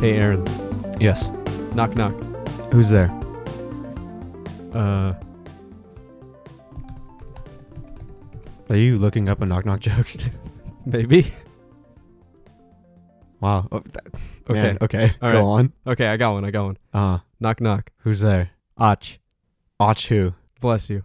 Hey, Aaron. Yes. Knock knock. Who's there? Uh, Are you looking up a knock knock joke? maybe. wow. Oh, that- Okay. man, okay. All Go right. on. Okay, I got one. I got one. Uh, Knock knock. who's there? Och. Och who? Bless you.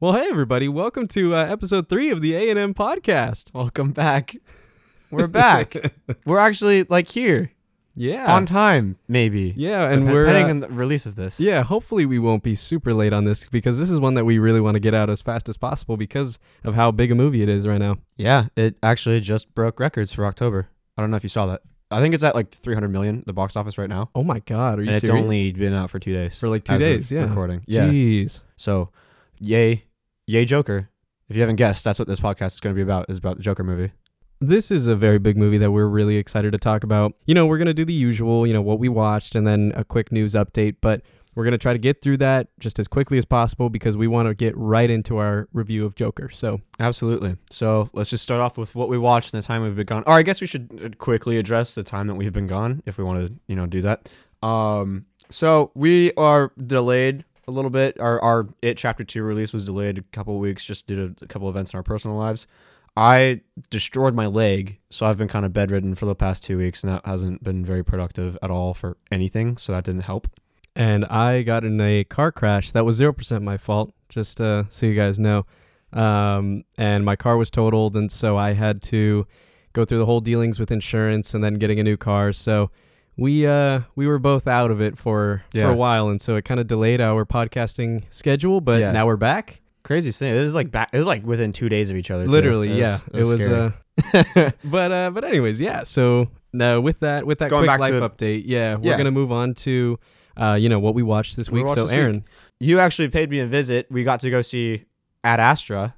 Well, hey everybody. Welcome to uh, episode three of the A and M podcast. Welcome back. We're back. We're actually like here yeah. on time, maybe. yeah, and Dep- we're depending uh, on the release of this. yeah. Hopefully, we won't be super late on this because this is one that we really want to get out as fast as possible because of how big a movie it is right now. Yeah, it actually just broke records for October. I don't know if you saw that. I think it's at like 300 million the box office right now, Oh my God, are you and it's only been out for two days. for like two days. Yeah. recording. Yeah. Jeez. So, yay, yay, Joker. If you haven't guessed, that's what this podcast is going to be about. Is about the Joker movie. This is a very big movie that we're really excited to talk about. You know, we're going to do the usual, you know, what we watched and then a quick news update, but we're going to try to get through that just as quickly as possible because we want to get right into our review of Joker. So, Absolutely. So let's just start off with what we watched and the time we've been gone. Or I guess we should uh, quickly address the time that we've been gone if we want to, you know, do that. Um, so we are delayed a little bit. Our our It Chapter Two release was delayed a couple weeks just due to a couple events in our personal lives. I destroyed my leg, so I've been kind of bedridden for the past two weeks, and that hasn't been very productive at all for anything. So that didn't help. And I got in a car crash that was 0% my fault, just uh, so you guys know. Um, and my car was totaled, and so I had to go through the whole dealings with insurance and then getting a new car. So we uh we were both out of it for for a while, and so it kind of delayed our podcasting schedule. But Yeah. now we're back. Craziest thing. It was like back. It was like within two days of each other. Literally, yeah. It was, scary. uh but uh but anyways, yeah. So now with that with that Going quick life update, yeah, we're Yeah. gonna move on to uh you know what we watched this week. watched So this week. Aaron, you actually paid me a visit. We got to go see Ad Astra,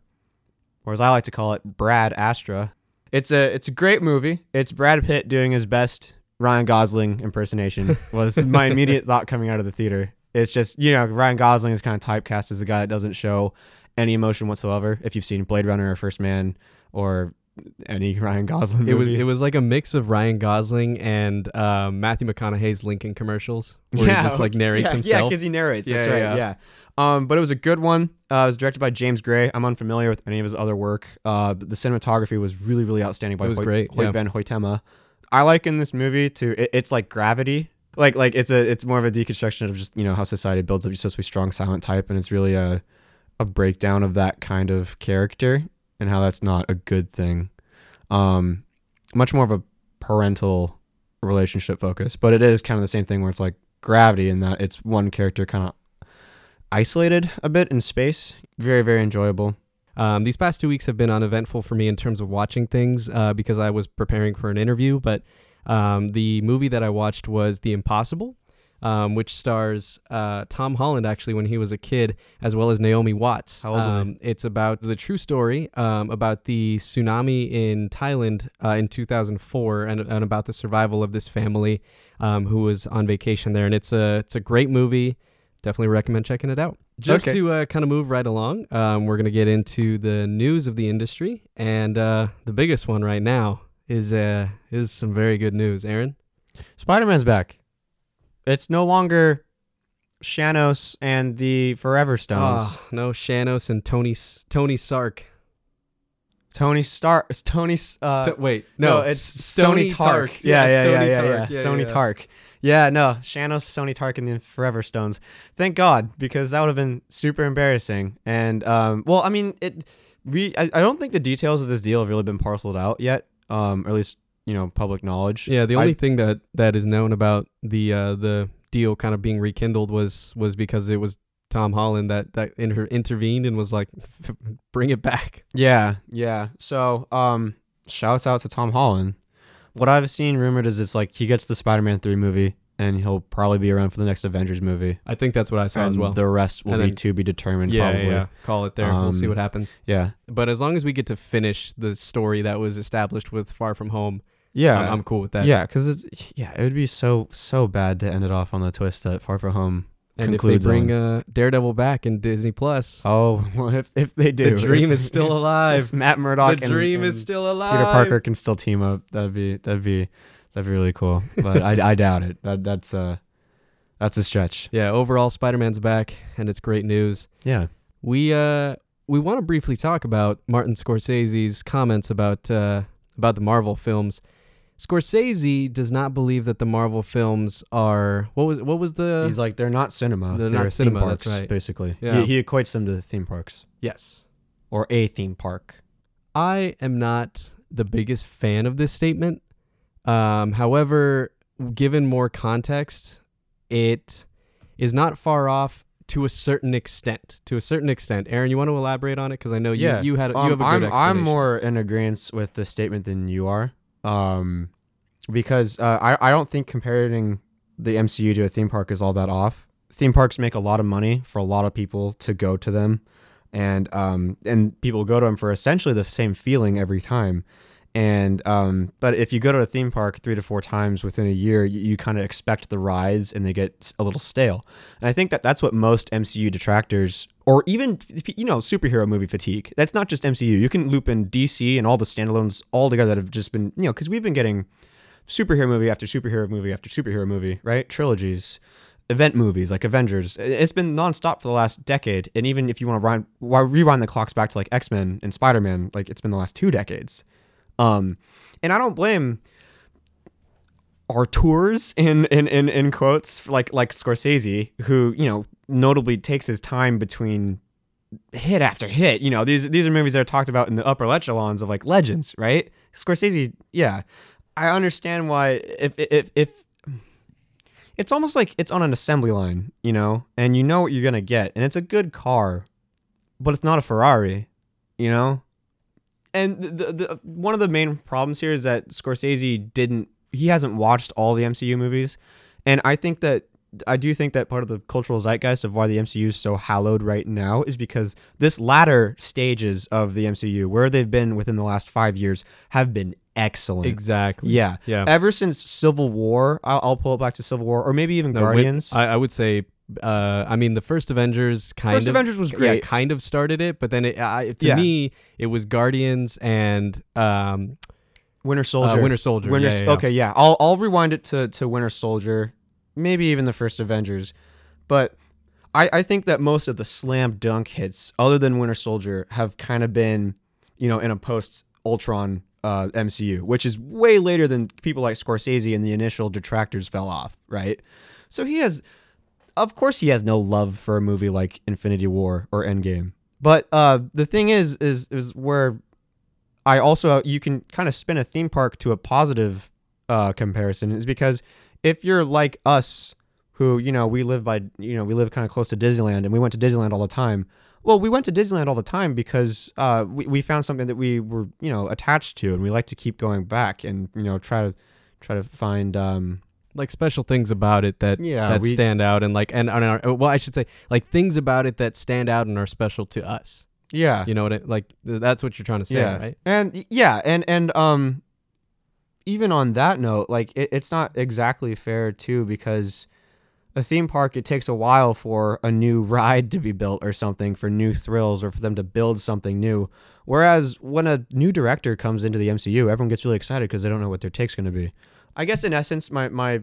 or as I like to call it, Brad Astra. It's a it's a great movie. It's Brad Pitt doing his best Ryan Gosling impersonation. was my immediate thought coming out of the theater. It's just you know Ryan Gosling is kind of typecast as a guy that doesn't show any emotion whatsoever. If you've seen Blade Runner or First Man or any Ryan Gosling It was it was like a mix of Ryan Gosling and um, Matthew McConaughey's Lincoln commercials, where he just like narrates yeah, Yeah, himself. because he narrates. That's Yeah, right. yeah. Yeah. Um, but it was a good one. Uh, it was directed by James Gray. I'm unfamiliar with any of his other work. Uh, the cinematography was really, really outstanding by It was Hoyte, great, Hoyte yeah. Van Hoytema. I like in this movie to it, it's like Gravity. Like like it's a it's more of a deconstruction of just you know how society builds up. You're supposed to be strong, silent type, and it's really a a breakdown of that kind of character and how that's not a good thing. Um, much more of a parental relationship focus, but it is kind of the same thing where it's like gravity in that it's one character kind of isolated a bit in space. Very, very enjoyable. Um, these past two weeks have been uneventful for me in terms of watching things uh, because I was preparing for an interview. But um, the movie that I watched was The Impossible, um, which stars uh, Tom Holland actually when he was a kid, as well as Naomi Watts. How old was he? um, It's about the true story um, about the tsunami in Thailand uh, in 2004 and, and about the survival of this family um, who was on vacation there. And it's a it's a great movie. Definitely recommend checking it out. Just Okay. to uh, kind of move right along, um, we're going to get into the news of the industry. And uh, the biggest one right now is uh, is some very good news. Aaron? Spider Man's back. It's no longer Shanos and the Forever Stones. Ah, no, Shanos and Tony Tony Sark. Tony Stark. It's Tony. Uh, T- wait, no, it's S- Sony Tark. Yeah, yeah, yeah, Stony yeah, Tark. yeah. Sony Tark. Yeah, no, Shanos, Sony Tark, and the Forever Stones. Thank God, because that would have been super embarrassing. And um, well, I mean, it. We, I, I don't think the details of this deal have really been parceled out yet. Um, or at least you know public knowledge. Yeah, the I- only thing that that is known about the uh, the deal kind of being rekindled was was because it was Tom Holland that that inter- intervened and was like, bring it back. Yeah, yeah. So, um, shouts out to Tom Holland. What I've seen rumored is it's like he gets the Spider-Man three movie, and he'll probably be around for the next Avengers movie. I think that's what I saw as well. the rest will And be to be determined. yeah, probably. yeah, call it there. we'll see Um, what happens. yeah, But as long as we get to finish the story that was established with Far From Home, yeah, I'm, I'm cool with that. yeah. Because it's yeah, it would be so so bad to end it off on the twist that Far From Home And if they bring on. uh, Daredevil back in Disney Plus, Oh well, if if they do, the dream if- is still alive. If Matt Murdock the and, dream and is still alive. Peter Parker can still team up, that'd be that'd be that'd be really cool. But I I doubt it. That that's uh that's a stretch. Yeah, overall, Spider Man's back, and it's great news. Yeah. We uh we want to briefly talk about Martin Scorsese's comments about uh about the Marvel films. Scorsese does not believe that the Marvel films are what was what was the He's like they're not cinema. They're They're, not theme cinema, that's right. basically. Yeah. He, he equates them to the theme parks yes. or a theme park. I am not the biggest fan of this statement. Um, however, given more context, it is not far off to a certain extent. To a certain extent, Aaron, you want to elaborate on it because I know you you had you Um, have a good I'm I'm more in agreement with the statement than you are, um, because uh, I I don't think comparing the MCU to a theme park is all that off. Theme parks make a lot of money for a lot of people to go to them, and um and people go to them for essentially the same feeling every time. And um, but if you go to a theme park three to four times within a year, you, you kind of expect the rides, and they get a little stale. And I think that that's what most MCU detractors, or even you know superhero movie fatigue. That's not just MCU. You can loop in DC and all the standalones all together that have just been you know because we've been getting superhero movie after superhero movie after superhero movie, right? Trilogies, event movies like Avengers. It's been nonstop for the last decade. And even if you want to rewind, rewind the clocks back to like X Men and Spider Man, like it's been the last two decades. Um, and I don't blame auteurs in in in, in quotes like like Scorsese, who you know notably takes his time between hit after hit. You know these these are movies that are talked about in the upper echelons of like legends, right? Scorsese, yeah, I understand why if if if it's almost like it's on an assembly line, you know, and you know what you're gonna get, and it's a good car, but it's not a Ferrari, you know. And the, the, the one of the main problems here is that Scorsese didn't he hasn't watched all the MCU movies, and I think that I do think that part of the cultural zeitgeist of why the MCU is so hallowed right now is because this latter stages of the MCU, where they've been within the last five years, have been excellent. exactly. Yeah. Yeah. Ever since Civil War, I'll, I'll pull it back to Civil War, or maybe even No, Guardians. I, I would say. Uh, I mean, the first Avengers kind First of Avengers was yeah, great. kind of started it, but then it, I, to Yeah. me, it was Guardians and um, Winter uh, Soldier. Winter Soldier. Winter. yeah, yeah, yeah. Okay, yeah. I'll I'll rewind it to to Winter Soldier, maybe even the first Avengers, but I I think that most of the slam dunk hits, other than Winter Soldier, have kind of been, you know, in a post Ultron uh, MCU, which is way later than people like Scorsese and the initial detractors fell off, right? So he has, of course, he has no love for a movie like Infinity War or Endgame. But uh, the thing is, is is where I also you can kind of spin a theme park to a positive uh, comparison is because if you're like us, who you know we live by you know we live kind of close to Disneyland and we went to Disneyland all the time. Well, we went to Disneyland all the time because uh, we we found something that we were you know attached to and we like to keep going back and you know try to try to find um like special things about it that Yeah, that we- stand out and like and, and our, well I should say like things about it that stand out and are special to us. yeah You know what it like that's what you're trying to say, yeah right? and yeah and and um even on that note like it, it's not exactly fair too because a theme park it takes a while for a new ride to be built or something for new thrills or for them to build something new whereas when a new director comes into the mcu everyone gets really excited because they don't know what their take's going to be i guess in essence my my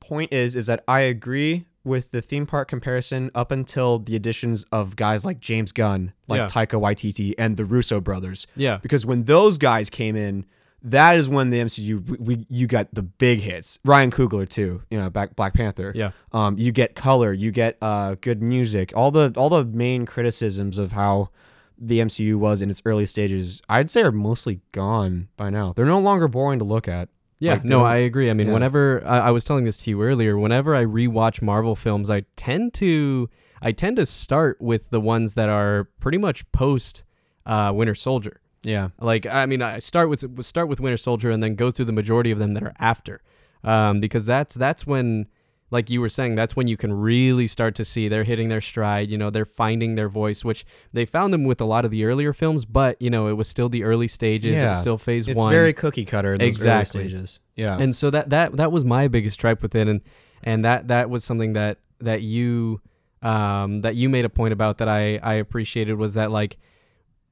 point is is that i agree with the theme park comparison up until the additions of guys like james gunn like Yeah. taika waititi and the russo brothers Yeah. because when those guys came in, that is when the MCU we, we you got the big hits. Ryan Coogler too, you know, back Black Panther. Yeah. Um, you get color, you get uh good music. All the all the main criticisms of how the MCU was in its early stages, I'd say are mostly gone by now. They're no longer boring to look at. Yeah, Like, no, I agree. I mean, yeah. whenever I, I was telling this to you earlier, whenever I rewatch Marvel films, I tend to I tend to start with the ones that are pretty much post uh, Winter Soldier. Yeah. Like, I mean, I start with start with Winter Soldier and then go through the majority of them that are after, um, because that's that's when, like you were saying, that's when you can really start to see they're hitting their stride. You know, they're finding their voice, which they found them with a lot of the earlier films, but you know, it was still the early stages. It was still Phase It's One. It's very cookie cutter those Exactly. early stages. Yeah. and so that that that was my biggest stripe with it and and that that was something that that you um, that you made a point about that I I appreciated was that like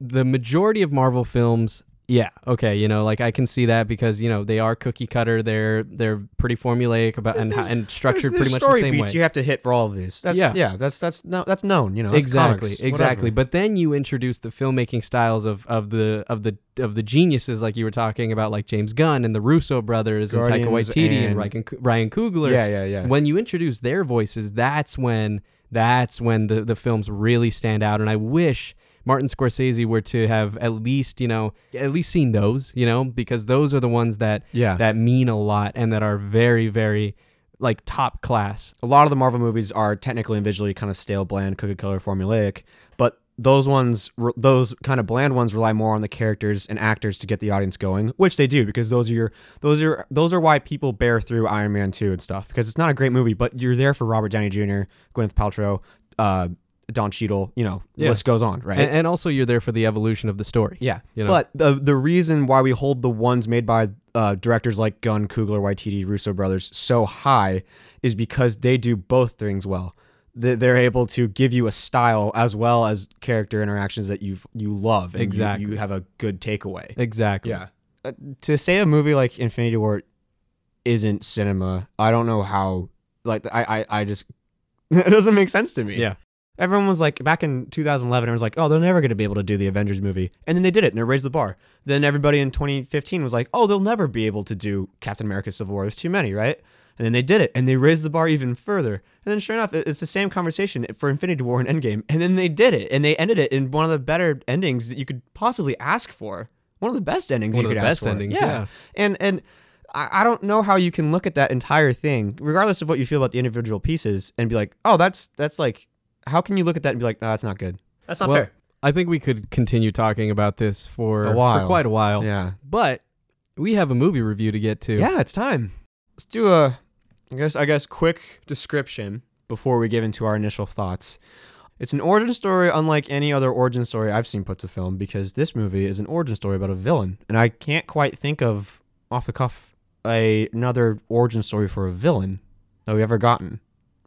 the majority of Marvel films yeah. Okay. You know, like I can see that because you know they are cookie cutter. They're they're pretty formulaic about and There's- and structured There's- pretty much the same beats way. you have to hit for all of these. That's, Yeah. yeah, that's that's no, that's known. You know, exactly comics, exactly whatever. but then you introduce the filmmaking styles of, of the of the of the geniuses like you were talking about like James Gunn and the Russo brothers and Taika Guardians Waititi and, and- Ryan, Ryan Coogler yeah, yeah, yeah. when you introduce their voices that's when that's when the the films really stand out and I wish Martin Scorsese were to have at least you know at least seen those you know because those are the ones that yeah, that mean a lot and that are very very like top class a lot of the Marvel movies are technically and visually kind of stale, bland, cookie cutter, formulaic, but those ones, those kind of bland ones, rely more on the characters and actors to get the audience going, which they do because those are your, those are those are why people bear through Iron Man two and stuff because it's not a great movie, but you're there for Robert Downey Jr., Gwyneth Paltrow, uh, Don Cheadle, you know, Yeah. list goes on, right? and, and also you're there for the evolution of the story Yeah, You know? but the the reason why we hold the ones made by uh, directors like Gunn, Coogler, Waititi, Russo brothers so high is because they do both things well. They- They're able to give you a style as well as character interactions that you you love and you- Exactly. you, have a good takeaway. exactly Yeah, uh, to say a movie like Infinity War isn't cinema, I don't know how. Like I I, I just it doesn't make sense to me. yeah Everyone was like, back in 2011, it was like, oh, they're never going to be able to do the Avengers movie. And then they did it and it raised the bar. Then everybody in 2015 was like, oh, they'll never be able to do Captain America Civil War. There's too many, right? And then they did it and they raised the bar even further. And then sure enough, it's the same conversation for Infinity War and Endgame. And then they did it and they ended it in one of the better endings that you could possibly ask for. One of the best endings One you of the could ask best for. endings, yeah. And, and, I I don't know how you can look at that entire thing, regardless of what you feel about the individual pieces, and be like, "Oh, that's that's like how can you look at that and be like, no, that's not good. That's not Well, fair. I think we could continue talking about this for A while. for quite a while. Yeah. But we have a movie review to get to. Yeah, it's time. Let's do a I guess I guess quick description before we get into our initial thoughts. It's an origin story unlike any other origin story I've seen put to film because this movie is an origin story about a villain. And I can't quite think of off the cuff a, another origin story for a villain that we've ever gotten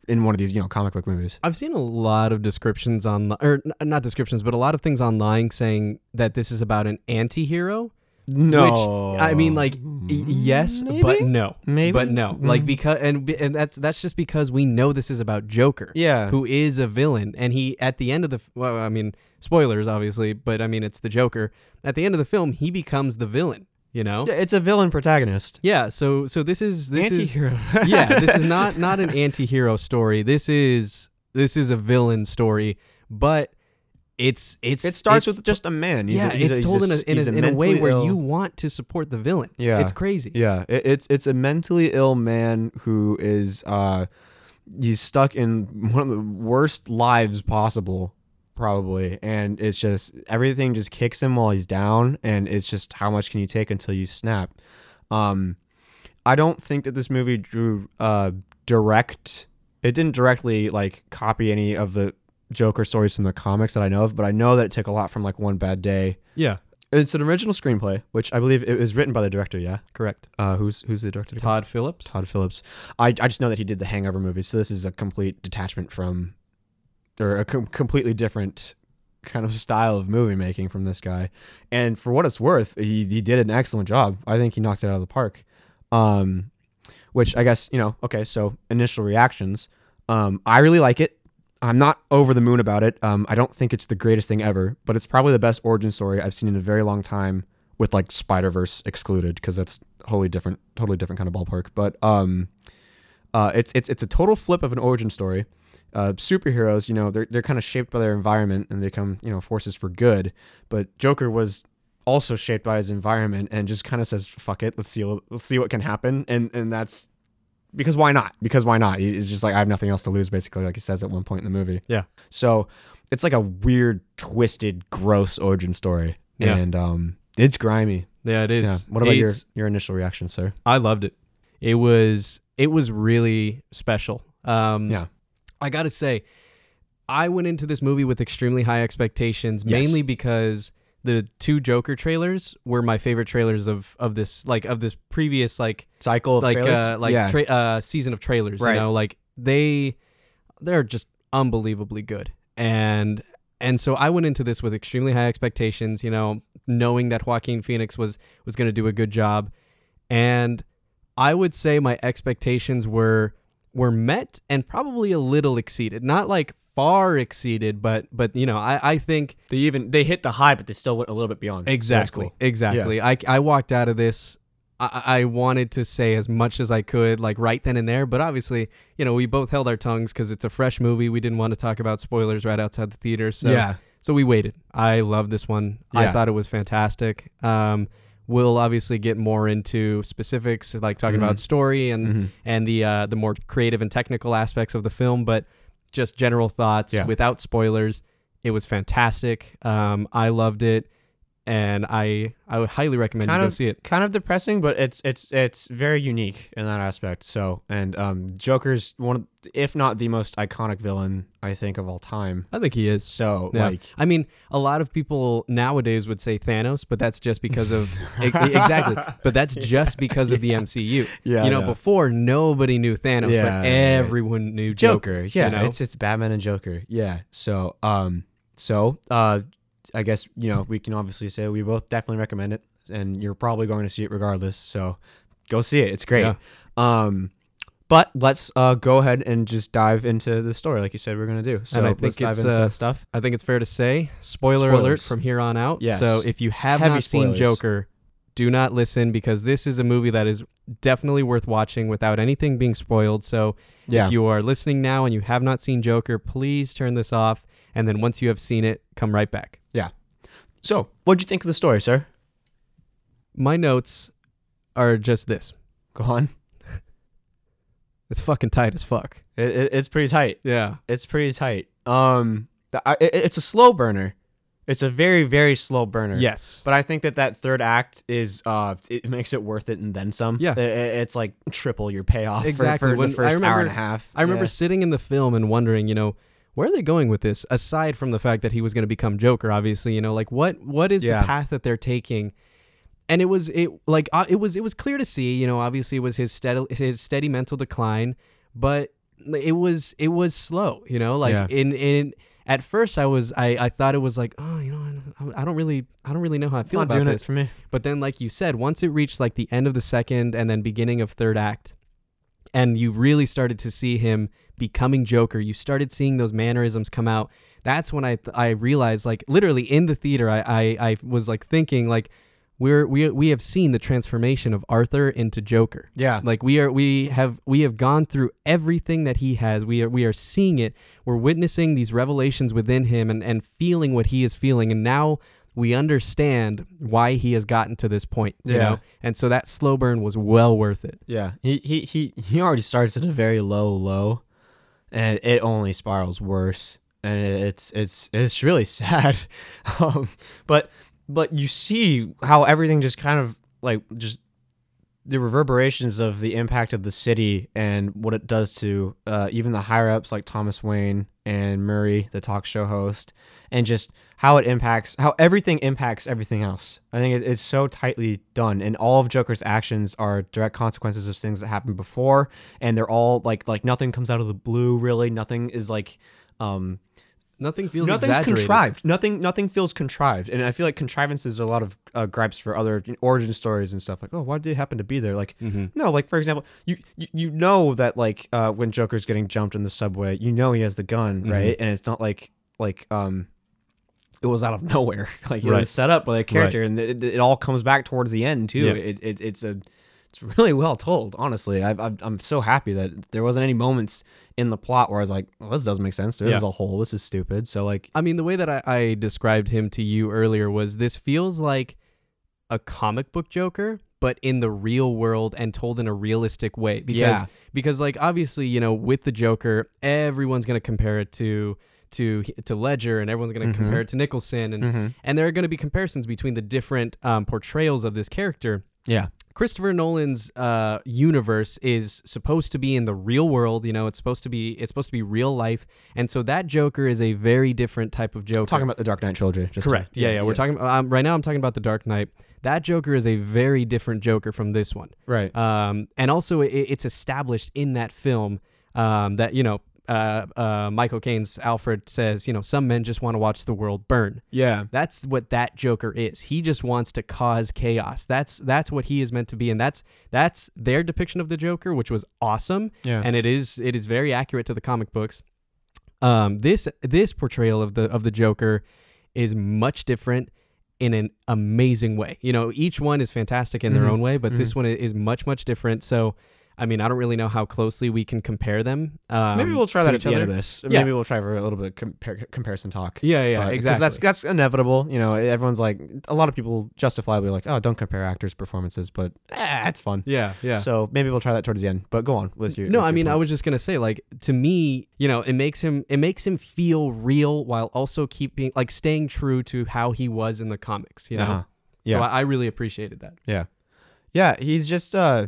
in one of these, you know, comic book movies. I've seen a lot of descriptions on or n- not descriptions, but a lot of things online saying that this is about an anti-hero. No. I mean like y- yes, but no. Maybe. But no. Like Mm. because and and that's that's just because we know this is about Joker. Yeah. who is a villain and he at the end of the well i mean spoilers obviously but i mean it's the joker at the end of the film he becomes the villain you know Yeah, it's a villain protagonist. yeah so so this is this is Anti-hero. yeah this is not not an anti-hero story this is this is a villain story but it's it's It starts it's- with just a man. He's yeah a, he's it's a, told in a, in, in a way where ill- you want to support the villain Yeah. it's crazy Yeah, it, it's it's a mentally ill man who is uh he's stuck in one of the worst lives possible probably and it's just everything just kicks him while he's down and it's just how much can you take until you snap. Um I don't think that this movie drew uh direct it didn't directly like copy any of the Joker stories from the comics that I know of, but I know that it took a lot from like One Bad Day. yeah It's an original screenplay, which I believe it was written by the director, yeah. correct Uh, who's who's the director? again? todd phillips Todd Phillips. I, I just know that he did the Hangover movies, so this is a complete detachment from, or a com- completely different kind of style of movie making from this guy. And for what it's worth, he he did an excellent job. I think he knocked it out of the park. Um, which I guess you know. Okay, so initial reactions. Um, I really like it. I'm not over the moon about it. Um, I don't think it's the greatest thing ever, but it's probably the best origin story I've seen in a very long time, with like Spider Verse excluded, because that's wholly different, totally different kind of ballpark. But um, uh, it's it's it's a total flip of an origin story. Uh, superheroes, you know, they're they're kind of shaped by their environment and they become you know forces for good. But Joker was also shaped by his environment and just kind of says, "Fuck it, let's see let's see what can happen." And and that's because why not? Because why not? He's just like I have nothing else to lose, basically, like he says at one point in the movie. Yeah. So it's like a weird, twisted, gross origin story, Yeah. and um, it's grimy. yeah it is Yeah. What about your your initial reaction, sir? I loved it. It was it was really special. Um, Yeah. I gotta say, I went into this movie with extremely high expectations, Yes. mainly because the two Joker trailers were my favorite trailers of of this like of this previous like Cycle of like trailers? uh like yeah. tra- uh season of trailers. Right. You know, like they they're just unbelievably good. And and so I went into this with extremely high expectations, you know, knowing that Joaquin Phoenix was was going to do a good job. And I would say my expectations were were met and probably a little exceeded. Not like far exceeded, but but you know, I I think They even they hit the high, but they still went a little bit beyond. Exactly. cool. Exactly. I, I walked out of this. I, I wanted to say as much as I could, like right then and there. But obviously, you know, we both held our tongues because it's a fresh movie. We didn't want to talk about spoilers right outside the theater. So, yeah. so we waited. I love this one. I thought it was fantastic. Um, we'll obviously get more into specifics, like talking about Mhm. story and Mhm. and the uh, the more creative and technical aspects of the film, but just general thoughts Yeah. without spoilers. It was fantastic. Um, I loved it, and I I would highly recommend Kind you go of- see it. Kind of depressing, but it's it's it's very unique in that aspect. So, and um, Joker's one, of, if not the most iconic villain I think of all time. I think he is. So, Yeah. like, I mean, a lot of people nowadays would say Thanos, but that's just because of exactly. But that's just because of the MCU. yeah, you know, before nobody knew Thanos, Yeah, but yeah. everyone knew Joker. Joker. Yeah, you know? it's it's Batman and Joker. Yeah. So, um, so uh, I guess you know we can obviously say we both definitely recommend it, and you're probably going to see it regardless. So, go see it. It's great. Yeah. Um, but let's uh go ahead and just dive into the story, like you said we're gonna do. So I let's think dive it's, into uh, that stuff. I think it's fair to say, spoiler alert from here on out. Yes. So if you have Heavy not seen. Joker, do not listen because this is a movie that is definitely worth watching without anything being spoiled. So Yeah. if you are listening now and you have not seen Joker, please turn this off. And then once you have seen it, come right back. So, what'd you think of the story, sir? My notes are just this. Go on. It's fucking tight as fuck. It, it, it's pretty tight. Yeah. It's pretty tight. Um, the, I, it, it's a slow burner. It's a very very slow burner. Yes. But I think that that third act is uh it makes it worth it and then some. Yeah. I- I- it's like triple your payoff for- Exactly. for, When- the first hour and a half. I remember Yeah. sitting in the film and wondering, you know, where are they going with this? Aside from the fact that he was going to become Joker, obviously, you know, like what what is Yeah. the path that they're taking? And it was it like uh, it was it was clear to see, you know, obviously it was his steady his steady mental decline, but it was it was slow, you know, like Yeah. in in at first I was I I thought it was like, oh, you know, I don't, I don't really I don't really know how I it's feel not about doing this. it for me. But then, like you said, once it reached like the end of the second and then beginning of third act, and you really started to see him becoming Joker, you started seeing those mannerisms come out. That's when I I realized, like literally in the theater, I I, I was like thinking like we're we we have seen the transformation of Arthur into Joker. Yeah. Like we are we have we have gone through everything that he has. We are we are seeing it. We're witnessing these revelations within him and, and feeling what he is feeling. And now we understand why he has gotten to this point. You Yeah. know? And so that slow burn was well worth it. Yeah. He he he he already starts at a very low low, and it only spirals worse. And it's it's it's really sad. um, but but you see how everything just kind of like just the reverberations of the impact of the city and what it does to uh, even the higher ups like Thomas Wayne and Murray, the talk show host, and just how it impacts how everything impacts everything else. I think it, it's so tightly done, and all of Joker's actions are direct consequences of things that happened before, and they're all like like nothing comes out of the blue. Really, nothing is like. Um, Nothing feels Nothing's contrived. Nothing. Nothing feels contrived, and I feel like contrivances are a lot of uh, gripes for other origin stories and stuff. Like, oh, why did they happen to be there? Like, Mm-hmm. no, like for example, you you, you know that like uh, when Joker's getting jumped in the subway, you know he has the gun, Mhm. right? And it's not like like um, it was out of nowhere. Like it Right. was set up by a character, and it, it all comes back towards the end too. Yeah. It, it it's a it's really well told. Honestly, I, I I'm so happy that there wasn't any moments in the plot where I was like, well, this doesn't make sense. This Yeah. is a hole. This is stupid. So like, I mean, the way that I, I described him to you earlier was this feels like a comic book Joker, but in the real world and told in a realistic way. Because Yeah. because like obviously, you know, with the Joker, everyone's gonna compare it to to to Ledger and everyone's gonna Mhm. compare it to Nicholson and mm-hmm. and there are gonna be comparisons between the different um, portrayals of this character. yeah, Christopher Nolan's uh, universe is supposed to be in the real world. You know, it's supposed to be it's supposed to be real life, and so that Joker is a very different type of Joker. talking about the Dark Knight trilogy. Just to- correct? yeah, yeah, We're talking um, right now. I'm talking about the Dark Knight. That Joker is a very different Joker from this one, right. um, and also it, it's established in that film um, that you know uh, uh, Michael Caine's Alfred says, you know, some men just want to watch the world burn. Yeah. That's what that Joker is. He just wants to cause chaos. That's that's what he is meant to be, and that's that's their depiction of the Joker, which was awesome, Yeah. and it is it is very accurate to the comic books. Um, this this portrayal of the of the Joker is much different in an amazing way. You know, each one is fantastic in their Mhm. own way, but this one is much much different. So, I mean, I don't really know how closely we can compare them. Um, Maybe we'll try that at the end of this. Yeah. Maybe we'll try for a little bit compar- comparison talk. Yeah, yeah, But- exactly. That's that's inevitable. You know, everyone's like a lot of people justifiably like, oh, don't compare actors' performances, but eh, it's fun. yeah, yeah. So maybe we'll try that towards the end. But go on with your. no, with I your mean, I was just gonna say, like, to me, you know, it makes him it makes him feel real while also keeping like staying true to how he was in the comics. You know, Uh-huh. so Yeah. I, I really appreciated that. Yeah. Yeah, he's just uh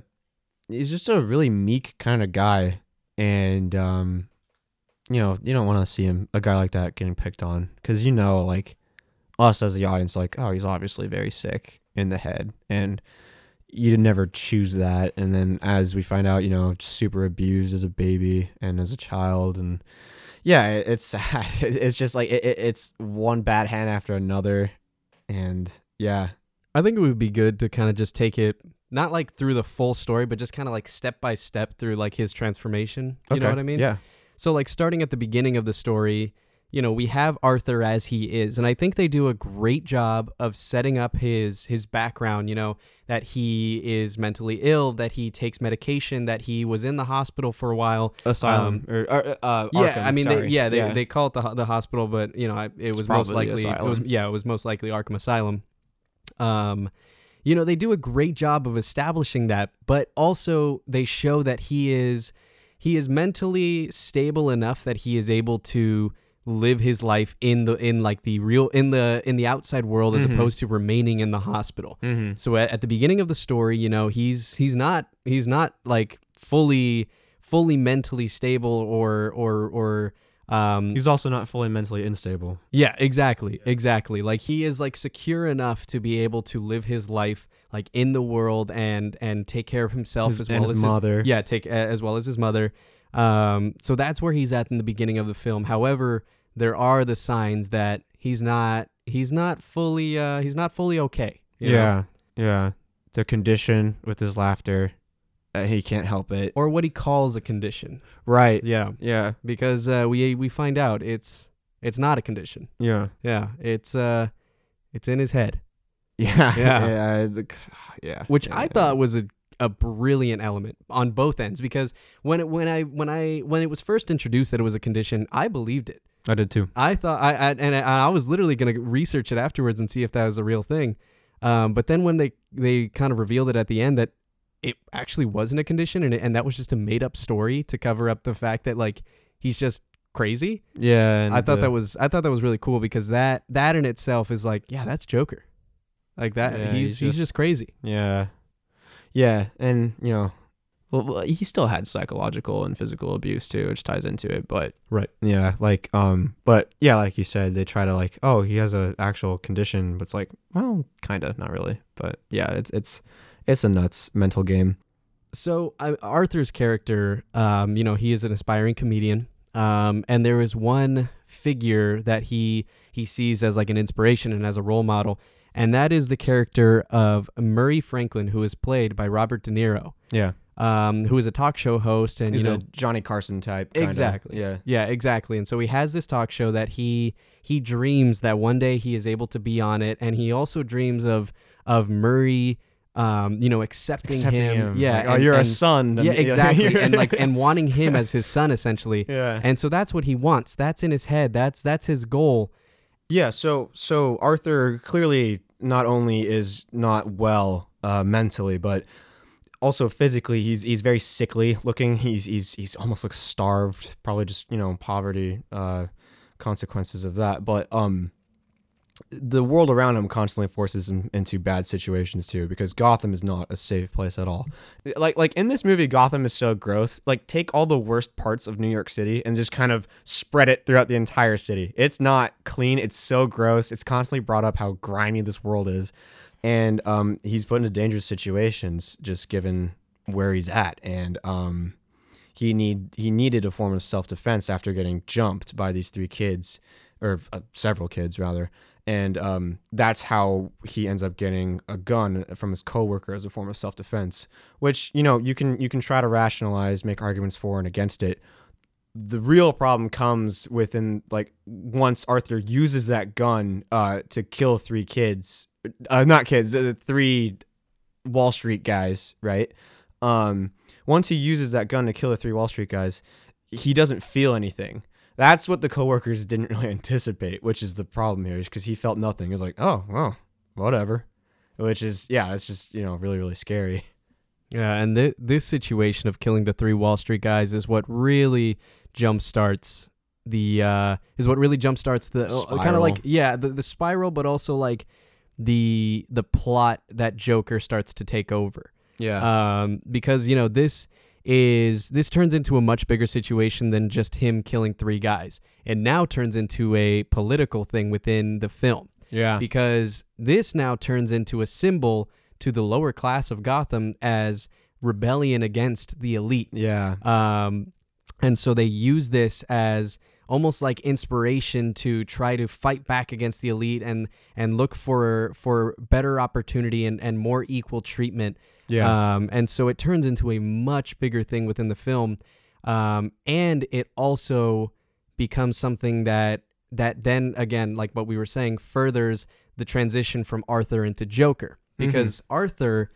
he's just a really meek kind of guy and um you know, you don't want to see him a guy like that getting picked on cuz you know like us as the audience like, oh, he's obviously very sick in the head and you'd never choose that and then as we find out, you know, super abused as a baby and as a child and yeah, it, it's sad. It's just like it, it's one bad hand after another and yeah, I think it would be good to kind of just take it not like through the full story, but just kind of like step by step through like his transformation. You know what I mean? Yeah. So like starting at the beginning of the story, you know, we have Arthur as he is, and I think they do a great job of setting up his his background, you know, that he is mentally ill, that he takes medication, that he was in the hospital for a while. asylum or, or uh, yeah, Arkham, I mean, they, yeah, they, they call it the the hospital, but you know, I, it was most likely it was, yeah, it was most likely Arkham Asylum. Um, you know, they do a great job of establishing that, but also they show that he is he is mentally stable enough that he is able to live his life in the in like the real in the in the outside world as Mhm. opposed to remaining in the hospital. mm-hmm. So at, at the beginning of the story, you know, he's he's not he's not like fully fully mentally stable or or or um he's also not fully mentally unstable yeah, exactly. Exactly. Like he is like secure enough to be able to live his life like in the world and and take care of himself his, as well his as mother his, yeah, take as well as his mother. Um so that's where he's at in the beginning of the film. However, there are the signs that he's not he's not fully uh he's not fully okay. you know? yeah yeah the condition with his laughter uh, he can't help it Or what he calls a condition. right Yeah. yeah because uh, we we find out it's it's not a condition. yeah Yeah, it's uh it's in his head, yeah Yeah. yeah the, yeah which yeah, I yeah. thought was a a brilliant element on both ends because when it, when I when I when it was first introduced that it was a condition, I believed it. I did too I thought I, I and I, I was literally going to research it afterwards and see if that was a real thing. Um, but then when they they kind of revealed it at the end that it actually wasn't a condition and it, and that was just a made up story to cover up the fact that like he's just crazy. yeah I thought the- that was I thought that was really cool because that that in itself is like yeah that's Joker, like that Yeah, he's he's he's just, just- crazy. yeah yeah and you know well, he still had psychological and physical abuse too which ties into it but Right. Yeah, like um but yeah, like you said, they try to like, oh, he has a actual condition, but it's like, well, kind of, not really. But yeah, it's it's it's a nuts mental game. So uh, Arthur's character, um, you know, he is an aspiring comedian, um, and there is one figure that he he sees as like an inspiration and as a role model, and that is the character of Murray Franklin, who is played by Robert De Niro, Yeah. um, who is a talk show host, and He's you know, a Johnny Carson type. kinda. Exactly. Yeah. Yeah, exactly. And so he has this talk show that he he dreams that one day he is able to be on it, and he also dreams of of Murray, um, you know, accepting, Accepting him. him. Yeah, Like, oh, and- you're a and- son. Yeah, exactly. and like and wanting him as his son essentially. yeah. And so that's what he wants. That's in his head. That's that's his goal. Yeah, so so Arthur clearly not only is not well uh, mentally, but also physically he's he's very sickly looking. He's he's he's almost looks starved, probably just, you know, poverty uh consequences of that. But um the world around him constantly forces him into bad situations too because Gotham is not a safe place at all. Like like in this movie Gotham is so gross. Like take all the worst parts of New York City and just kind of spread it throughout the entire city. It's not clean, it's so gross. It's constantly brought up how grimy this world is. And um he's put into dangerous situations just given where he's at and um he need he needed a form of self defense after getting jumped by these three kids, or uh, several kids rather, and um, that's how he ends up getting a gun from his coworker as a form of self defense. Which you know you can you can try to rationalize, make arguments for and against it. The real problem comes within like once Arthur uses that gun uh, to kill three kids, uh, not kids, uh, three Wall Street guys, right? Um, once he uses that gun to kill the three Wall Street guys, he doesn't feel anything. That's what the coworkers didn't really anticipate, which is the problem here, is because he felt nothing. It's like, oh, well, whatever. Which is, yeah, it's just, you know, really, really scary. Yeah, and th- this situation of killing the three Wall Street guys is what really jumpstarts the uh is what really jumpstarts the kind of like yeah the, the spiral but also like the the plot that Joker starts to take over Yeah. um, because you know this is this turns into a much bigger situation than just him killing three guys. It now turns into a political thing within the film yeah. because this now turns into a symbol to the lower class of Gotham as rebellion against the elite. yeah. Um, and so they use this as almost like inspiration to try to fight back against the elite and and look for for better opportunity and, and more equal treatment. Yeah. Um, and so it turns into a much bigger thing within the film. Um, and it also becomes something that that then again, like what we were saying, furthers the transition from Arthur into Joker. Because Arthur,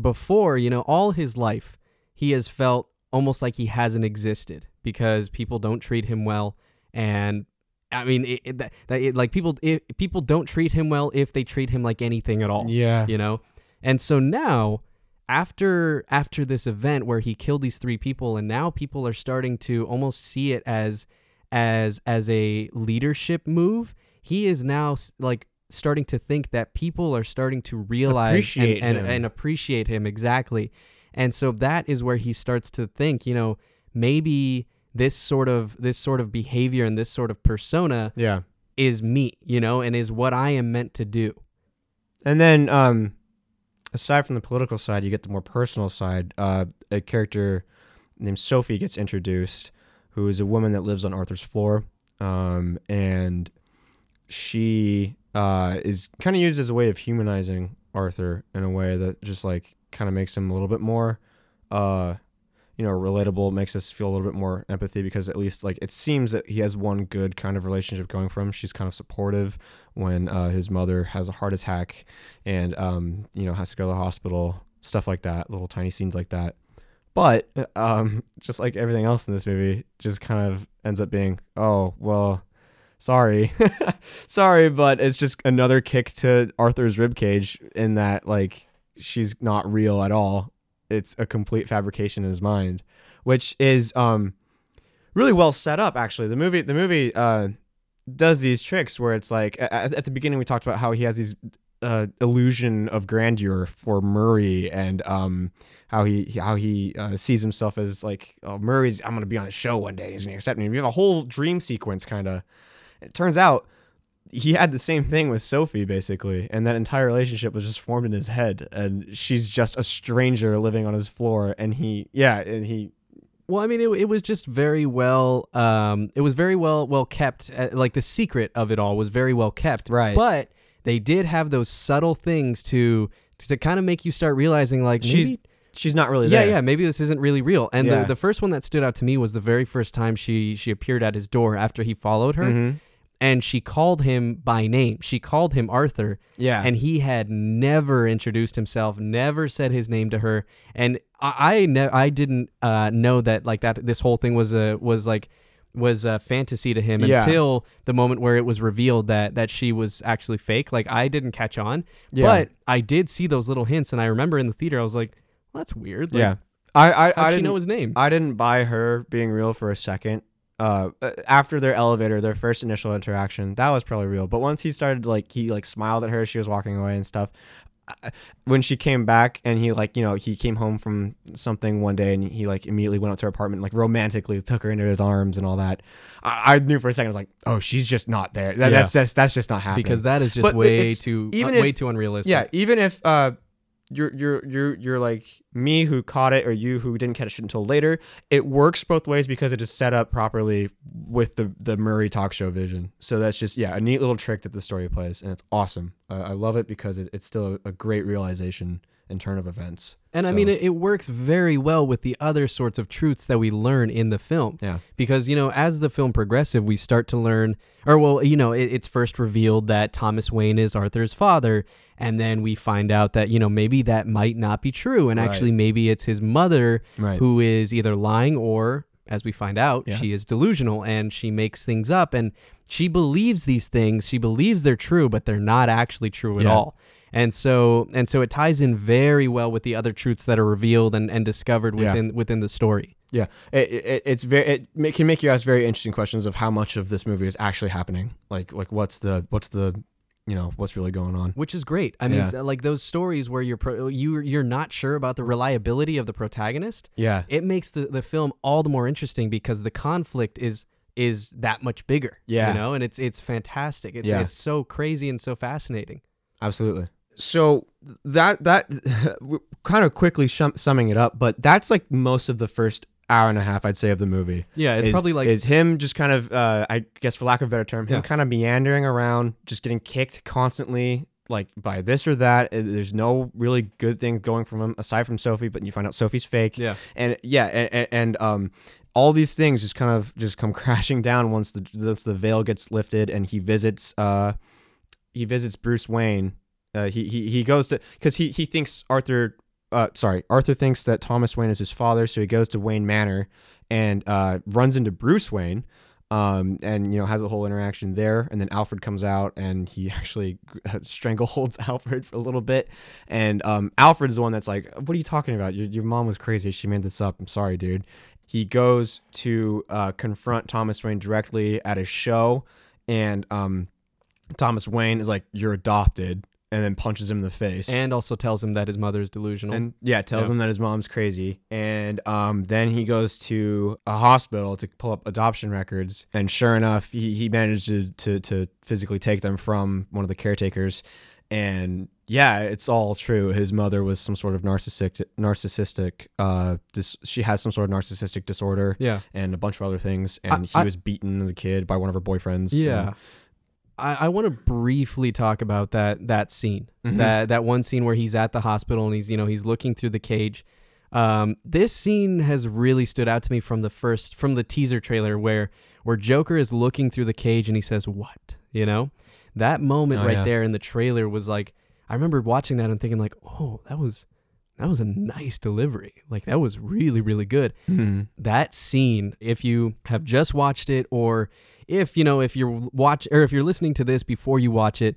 before, you know, all his life, he has felt almost like he hasn't existed because people don't treat him well and I mean, it, it, that it, like people, it, people don't treat him well if they treat him like anything at all yeah. you know and so now after after this event where he killed these three people and now people are starting to almost see it as as as a leadership move he is now like starting to think that people are starting to realize Appreciate and, and, and appreciate him exactly. And so that is where he starts to think you know maybe this sort of this sort of behavior and this sort of persona Yeah. is me you know and is what i am meant to do. And then, um, aside from the political side, you get the more personal side. Uh, a character named Sophie gets introduced, who is a woman that lives on Arthur's floor, um, and she uh, is kind of used as a way of humanizing Arthur in a way that just like kind of makes him a little bit more, uh, you know, relatable. Makes us feel a little bit more empathy because at least like it seems that he has one good kind of relationship going for him. She's kind of supportive when uh, his mother has a heart attack and um, you know has to go to the hospital, stuff like that, little tiny scenes like that. But um, just like everything else in this movie, just kind of ends up being, oh well, sorry, sorry, but it's just another kick to Arthur's ribcage in that like she's not real at all. It's a complete fabrication in his mind, which is um really well set up actually. The movie the movie uh does these tricks where it's like at, at the beginning we talked about how he has these uh, illusion of grandeur for Murray and um how he how he uh, sees himself as like oh, Murray's I'm gonna be on a show one day he's gonna accept me. We have a whole dream sequence kind of. It turns out he had the same thing with Sophie basically, and that entire relationship was just formed in his head, and she's just a stranger living on his floor, and he yeah, and he Well, I mean, it, it was just very well. Um, it was very well well kept. Uh, like the secret of it all was very well kept. Right. But they did have those subtle things to to kind of make you start realizing, like, she's maybe, she's not really yeah, there. yeah, yeah, maybe this isn't really real. And Yeah. the, the first one that stood out to me was the very first time she she appeared at his door after he followed her, Mhm. And she called him by name. She called him Arthur, Yeah. and he had never introduced himself, never said his name to her, and I I, ne- I didn't uh, know that like that this whole thing was a was like was a fantasy to him Yeah. until the moment where it was revealed that that she was actually fake. Like I didn't catch on, Yeah. but I did see those little hints, and I remember in the theater I was like, well, "That's weird." Like, yeah. I I, I didn't know his name? I didn't buy her being real for a second. Uh, uh, after their elevator, their first initial interaction, that was probably real. But once he started, like, he like smiled at her, she was walking away and stuff. When she came back and he like you know he came home from something one day and he like immediately went up to her apartment like romantically took her into his arms and all that. I, I knew for a second I was like oh she's just not there. That, Yeah. That's just that's just not happening. because that is just But way too even uh, way too unrealistic. Yeah, even if uh, you're you're you're you're like me who caught it or you who didn't catch it until later. It works both ways because it is set up properly with the the Murray talk show vision. So that's just yeah a neat little trick that the story plays, and it's awesome. Uh, I love it because it, it's still a, a great realization and turn of events. And I mean, it, it works very well with the other sorts of truths that we learn in the film. Yeah. Because, you know, as the film progresses, we start to learn, or, well, you know, it, it's first revealed that Thomas Wayne is Arthur's father. And then we find out that, you know, maybe that might not be true. And Right. actually, maybe it's his mother Right. who is either lying or, as we find out, Yeah. she is delusional and she makes things up. And she believes these things. She believes they're true, but they're not actually true at Yeah. all. And so and so it ties in very well with the other truths that are revealed and, and discovered Yeah. within within the story. Yeah, it, it, it's very it can make you ask very interesting questions of how much of this movie is actually happening. Like like what's the what's the you know what's really going on. Which is great. I mean, Yeah. like those stories where you're pro- you you're not sure about the reliability of the protagonist. Yeah, It makes the, the film all the more interesting because the conflict is is that much bigger. Yeah. you know, and it's it's fantastic. It's Yeah. it's so crazy and so fascinating. absolutely. So that that kind of quickly shum- summing it up, but that's like most of the first hour and a half I'd say of the movie. Yeah, it's is, probably like is him just kind of uh, I guess for lack of a better term, him Yeah. kind of meandering around, just getting kicked constantly like by this or that. Uh, There's no really good thing going from him aside from Sophie, but you find out Sophie's fake. yeah. and yeah and, and um all these things just kind of just come crashing down once the once the veil gets lifted and he visits uh he visits Bruce Wayne uh, he, he he goes to because he he thinks Arthur uh sorry Arthur thinks that Thomas Wayne is his father so he goes to Wayne Manor and uh runs into Bruce Wayne um and you know has a whole interaction there and then Alfred comes out and he actually strangleholds Alfred for a little bit and um, Alfred's the one that's like, "What are you talking about? Your, your mom was crazy. She made this up. I'm sorry, dude." He goes to uh, confront Thomas Wayne directly at a show, and um, Thomas Wayne is like, "You're adopted," and then punches him in the face. And also tells him that his mother is delusional. And yeah, tells Yeah. him that his mom's crazy. And um, then he goes to a hospital to pull up adoption records. And sure enough, he, he managed to, to, to physically take them from one of the caretakers. And yeah, it's all true. His mother was some sort of narcissistic, narcissistic. Uh, dis- she has some sort of narcissistic disorder yeah. and a bunch of other things. And he I- was beaten as a kid by one of her boyfriends. Yeah. I, I want to briefly talk about that that scene. Mhm. That that one scene where he's at the hospital and he's, you know, he's looking through the cage. Um, this scene has really stood out to me from the first from the teaser trailer where where Joker is looking through the cage and he says, What? You know? That moment Oh, right yeah. there in the trailer was like I remember watching that and thinking like, Oh, that was that was a nice delivery. Like that was really, really good Mhm. that scene if you have just watched it or if you know if you're watch or if you're listening to this before you watch it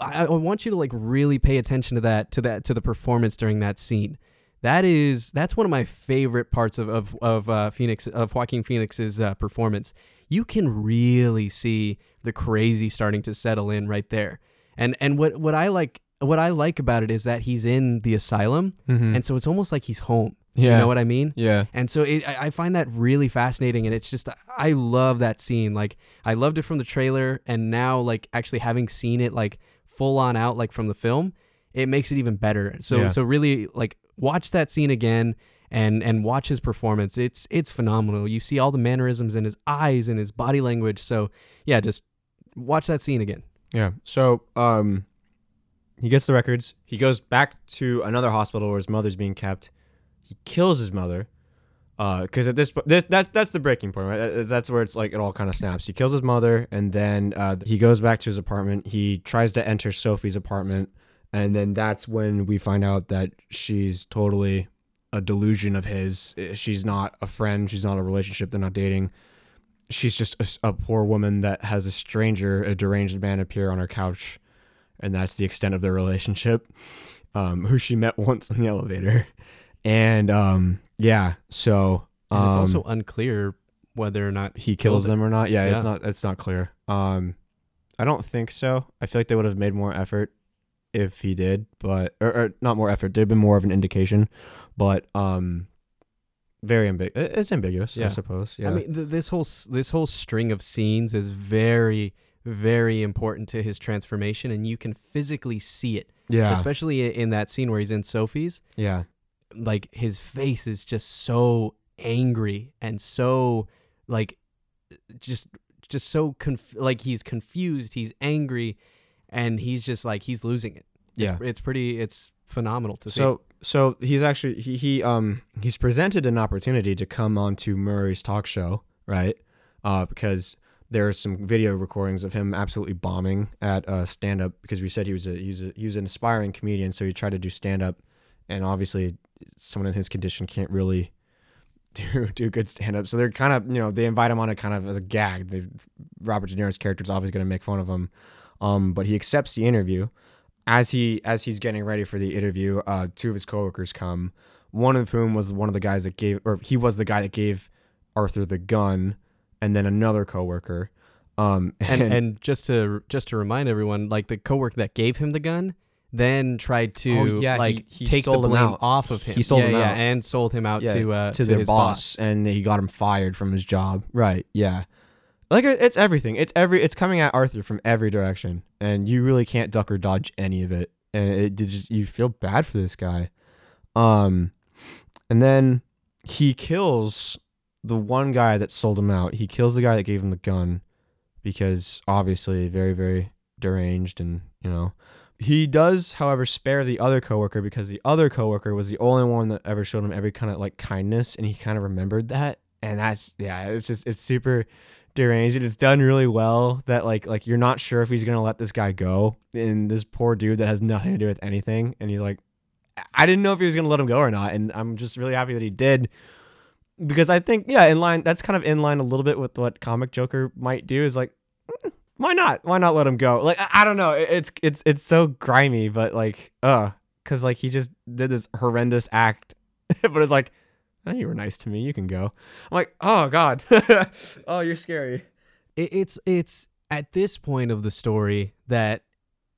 I, I want you to like really pay attention to that to that to the performance during that scene. That is that's one of my favorite parts of of, of uh, phoenix of joaquin phoenix's uh, performance. You can really see the crazy starting to settle in right there. And and what what i like what i like about it is that he's in the asylum Mhm. and so it's almost like he's home yeah. you know what i mean yeah. and so it, I I find that really fascinating, and it's just I love that scene. Like I loved it from the trailer, and now like actually having seen it like full on out like from the film, it makes it even better. So Yeah. so really like watch that scene again and and watch his performance. It's it's phenomenal. You see all the mannerisms in his eyes and his body language. So yeah, just watch that scene again. Yeah. So, um, he gets the records. He goes back to another hospital where his mother's being kept. He kills his mother. Uh, because at this, this that's that's the breaking point, right? That's where it's like it all kind of snaps. He kills his mother, and then uh, he goes back to his apartment. He tries to enter Sophie's apartment, and then that's when we find out that she's totally a delusion of his. Uh, She's not a friend. She's not a relationship. They're not dating. She's just a poor woman that has a stranger, a deranged man, appear on her couch, and that's the extent of their relationship. Um, who she met once in the elevator, and um, yeah, so And it's um, also unclear whether or not he kills them or not. Yeah, it's not it's not clear. Um, I don't think so. I feel like they would have made more effort if he did, but or, or not more effort. There'd been more of an indication, but um, very ambiguous. It's ambiguous, yeah. I suppose. Yeah. I mean, th- this whole this whole string of scenes is very, very important to his transformation, and you can physically see it, Yeah. especially in that scene where he's in Sophie's. yeah. Like his face is just so angry and so like just just so conf- like he's confused, he's angry, and he's just like he's losing it. Yeah. It's, it's pretty. It's phenomenal to see. So so he's actually he, he um he's presented an opportunity to come on to Murray's talk show, right? Uh, because there are some video recordings of him absolutely bombing at uh, stand up because we said he was a he was a, he was an aspiring comedian, so he tried to do stand up, and obviously someone in his condition can't really do do good stand up. So they're kind of you know they invite him on it kind of as a gag. They, Robert De Niro's character is obviously going to make fun of him, um, but he accepts the interview as he as he's getting ready for the interview, uh, two of his coworkers come. One of whom was one of the guys that gave, or he was the guy that gave Arthur the gun, and then another coworker. Um, and and just to just to remind everyone, like the coworker that gave him the gun, then tried to Oh, yeah, like he take the blame out. off of him. He sold yeah, him yeah, out. and sold him out Yeah, to uh, to, their his boss, and he got him fired from his job. Right? Yeah. Like it's everything. It's every. It's coming at Arthur from every direction, and you really can't duck or dodge any of it. And it, it just you feel bad for this guy. Um, and then he kills the one guy that sold him out. He kills the guy that gave him the gun because obviously very very deranged and you know he does however spare the other coworker because the other coworker was the only one that ever showed him every kind of like kindness and he kind of remembered that. And that's yeah it's just it's super deranged and it's done really well that like like you're not sure if he's gonna let this guy go and this poor dude that has nothing to do with anything and he's like I didn't know if he was gonna let him go or not and I'm just really happy that he did because I think yeah in line that's kind of in line a little bit with what comic Joker might do is like "Mm, why not? Why not let him go? Like I, I don't know. It- it's it's it's so grimy but like uh because like he just did this horrendous act but it's like oh, you were nice to me. You can go. I'm like oh god. Oh you're scary. It, it's it's at this point of the story that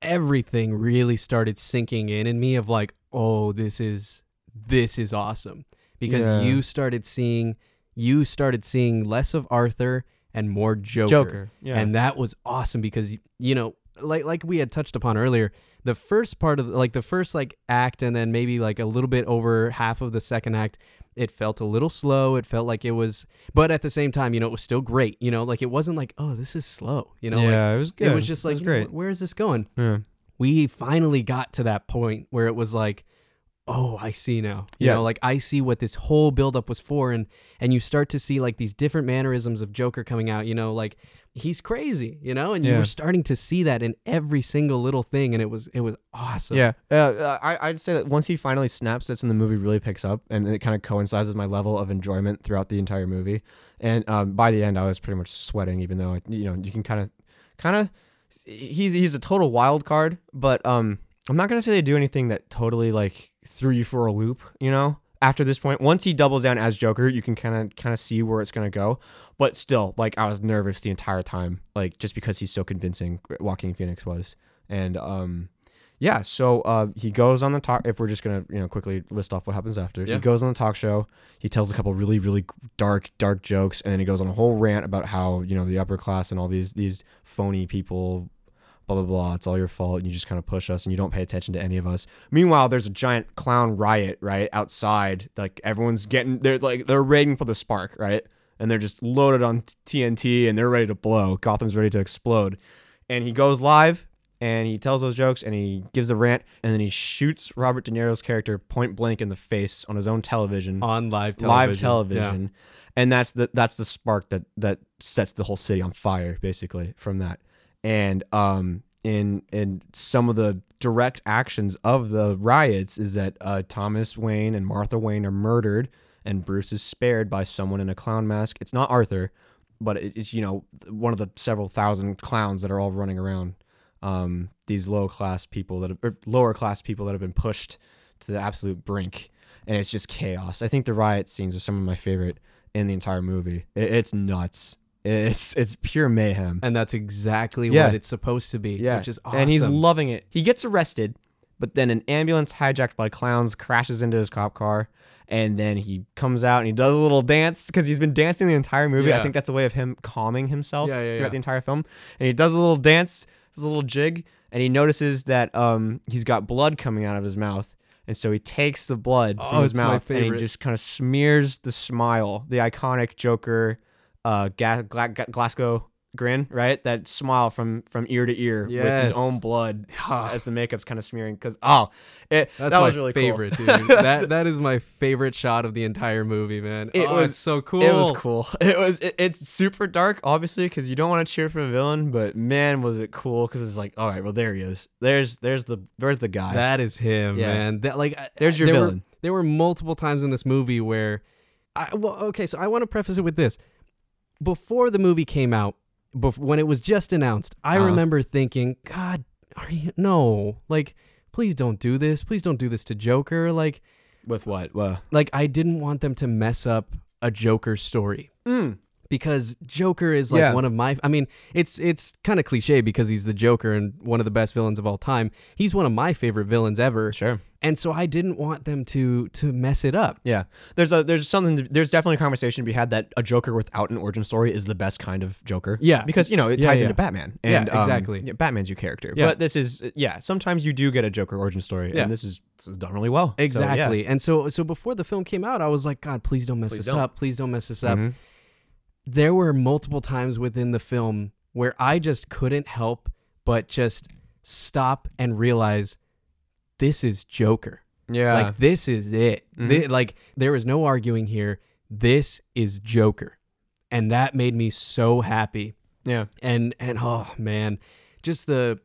everything really started sinking in in me of like oh this is this is awesome. Because Yeah. you started seeing you started seeing less of Arthur and more Joker. Joker yeah And that was awesome because you know, like like we had touched upon earlier, the first part of like the first like act and then maybe like a little bit over half of the second act, it felt a little slow. It felt like it was but at the same time, you know, it was still great. You know, like it wasn't like, oh, this is slow. You know, like, yeah it was good it was just like was know, great where is this going? yeah We finally got to that point where it was like oh i see now you Yeah. know like i see what this whole buildup was for and and you start to see like these different mannerisms of joker coming out you know like he's crazy you know and you Yeah. were starting to see that in every single little thing and it was it was awesome Yeah, uh, uh, I I'd say that once he finally snaps, that's when the movie really picks up, and it kind of coincides with my level of enjoyment throughout the entire movie. And um, by the end, I was pretty much sweating, even though you know you can kind of, kind of, he's he's a total wild card, but um, I'm not gonna say they do anything that totally like threw you for a loop, you know. After this point, once he doubles down as Joker, you can kind of kind of see where it's gonna go. But still, like I was nervous the entire time, like just because he's so convincing. Joaquin Phoenix was, and um, yeah, so uh, he goes on the talk. If we're just gonna, you know, quickly list off what happens after, Yeah. he goes on the talk show. He tells a couple really, really dark, dark jokes, and then he goes on a whole rant about how you know the upper class and all these these phony people, blah blah blah. It's all your fault, and you just kind of push us, and you don't pay attention to any of us. Meanwhile, there's a giant clown riot right outside. Like everyone's getting, they're like they're waiting for the spark, right? And they're just loaded on TNT, and they're ready to blow. Gotham's ready to explode, and he goes live and he tells those jokes and he gives a rant and then he shoots Robert De Niro's character point blank in the face on his own television, on live television live television, and that's the that's the spark that that sets the whole city on fire basically from that. And um in in some of the direct actions of the riots is that uh, Thomas Wayne and Martha Wayne are murdered and Bruce is spared by someone in a clown mask. It's not Arthur, but it's you know one of the several thousand clowns that are all running around um, these low class people that have, lower class people that have been pushed to the absolute brink, and it's just chaos. I think the riot scenes are some of my favorite in the entire movie. It, it's nuts. It's it's pure mayhem. and that's exactly Yeah. what it's supposed to be Yeah, which is awesome and he's loving it. He gets arrested, but then an ambulance hijacked by clowns crashes into his cop car, and then he comes out and he does a little dance because he's been dancing the entire movie. I Yeah. think that's a way of him calming himself Yeah, yeah, throughout yeah. the entire film. And he does a little dance, does a little jig, and he notices that um he's got blood coming out of his mouth. And so he takes the blood Oh, from his it's my mouth and he favorite. just kind of smears the smile, the iconic Joker uh Ga- Gla- Gla- Glasgow grin, right? That smile from from ear to ear with his own blood Ah, as the makeup's kind of smearing cuz oh, it That's that my was really cool. favorite, dude. that that is my favorite shot of the entire movie, man. It Oh, was- so cool. It was cool. It was. It, it's super dark, obviously, because you don't want to cheer for a villain. But man, was it cool? Because it's like, all right, well, there he is. There's, there's the, there's the guy. That is him, Yeah. man. That like there's your there villain. Were, there were multiple times in this movie where I well, okay, so I want to preface it with this. Before the movie came out, bef- when it was just announced, I Uh-huh. remember thinking, God, are you no, like please don't do this. Please don't do this to Joker. Like With what? Well, like I didn't want them to mess up a Joker story. mm, because Joker is like Yeah. one of my I mean it's it's kind of cliche because he's the Joker and one of the best villains of all time. He's one of my favorite villains ever. sure. And so I didn't want them to to mess it up. Yeah. There's a, there's something. to- there's definitely a conversation to be had that a Joker without an origin story is the best kind of Joker. Yeah. Because you know it Yeah, ties yeah. into Batman. Yeah, And, um, exactly. yeah, Batman's your character. Yeah. But this is, yeah. Sometimes you do get a Joker origin story, Yeah. and this is, this is done really well. So, yeah. Exactly. And so so before the film came out, I was like, God, please don't mess Please this don't. up. Please don't mess this up. Mhm. There were multiple times within the film where I just couldn't help but just stop and realize this is Joker. Yeah. Like this is it. Mhm. Thi- like there is no arguing here. This is Joker. And that made me so happy. yeah. And and oh man, just the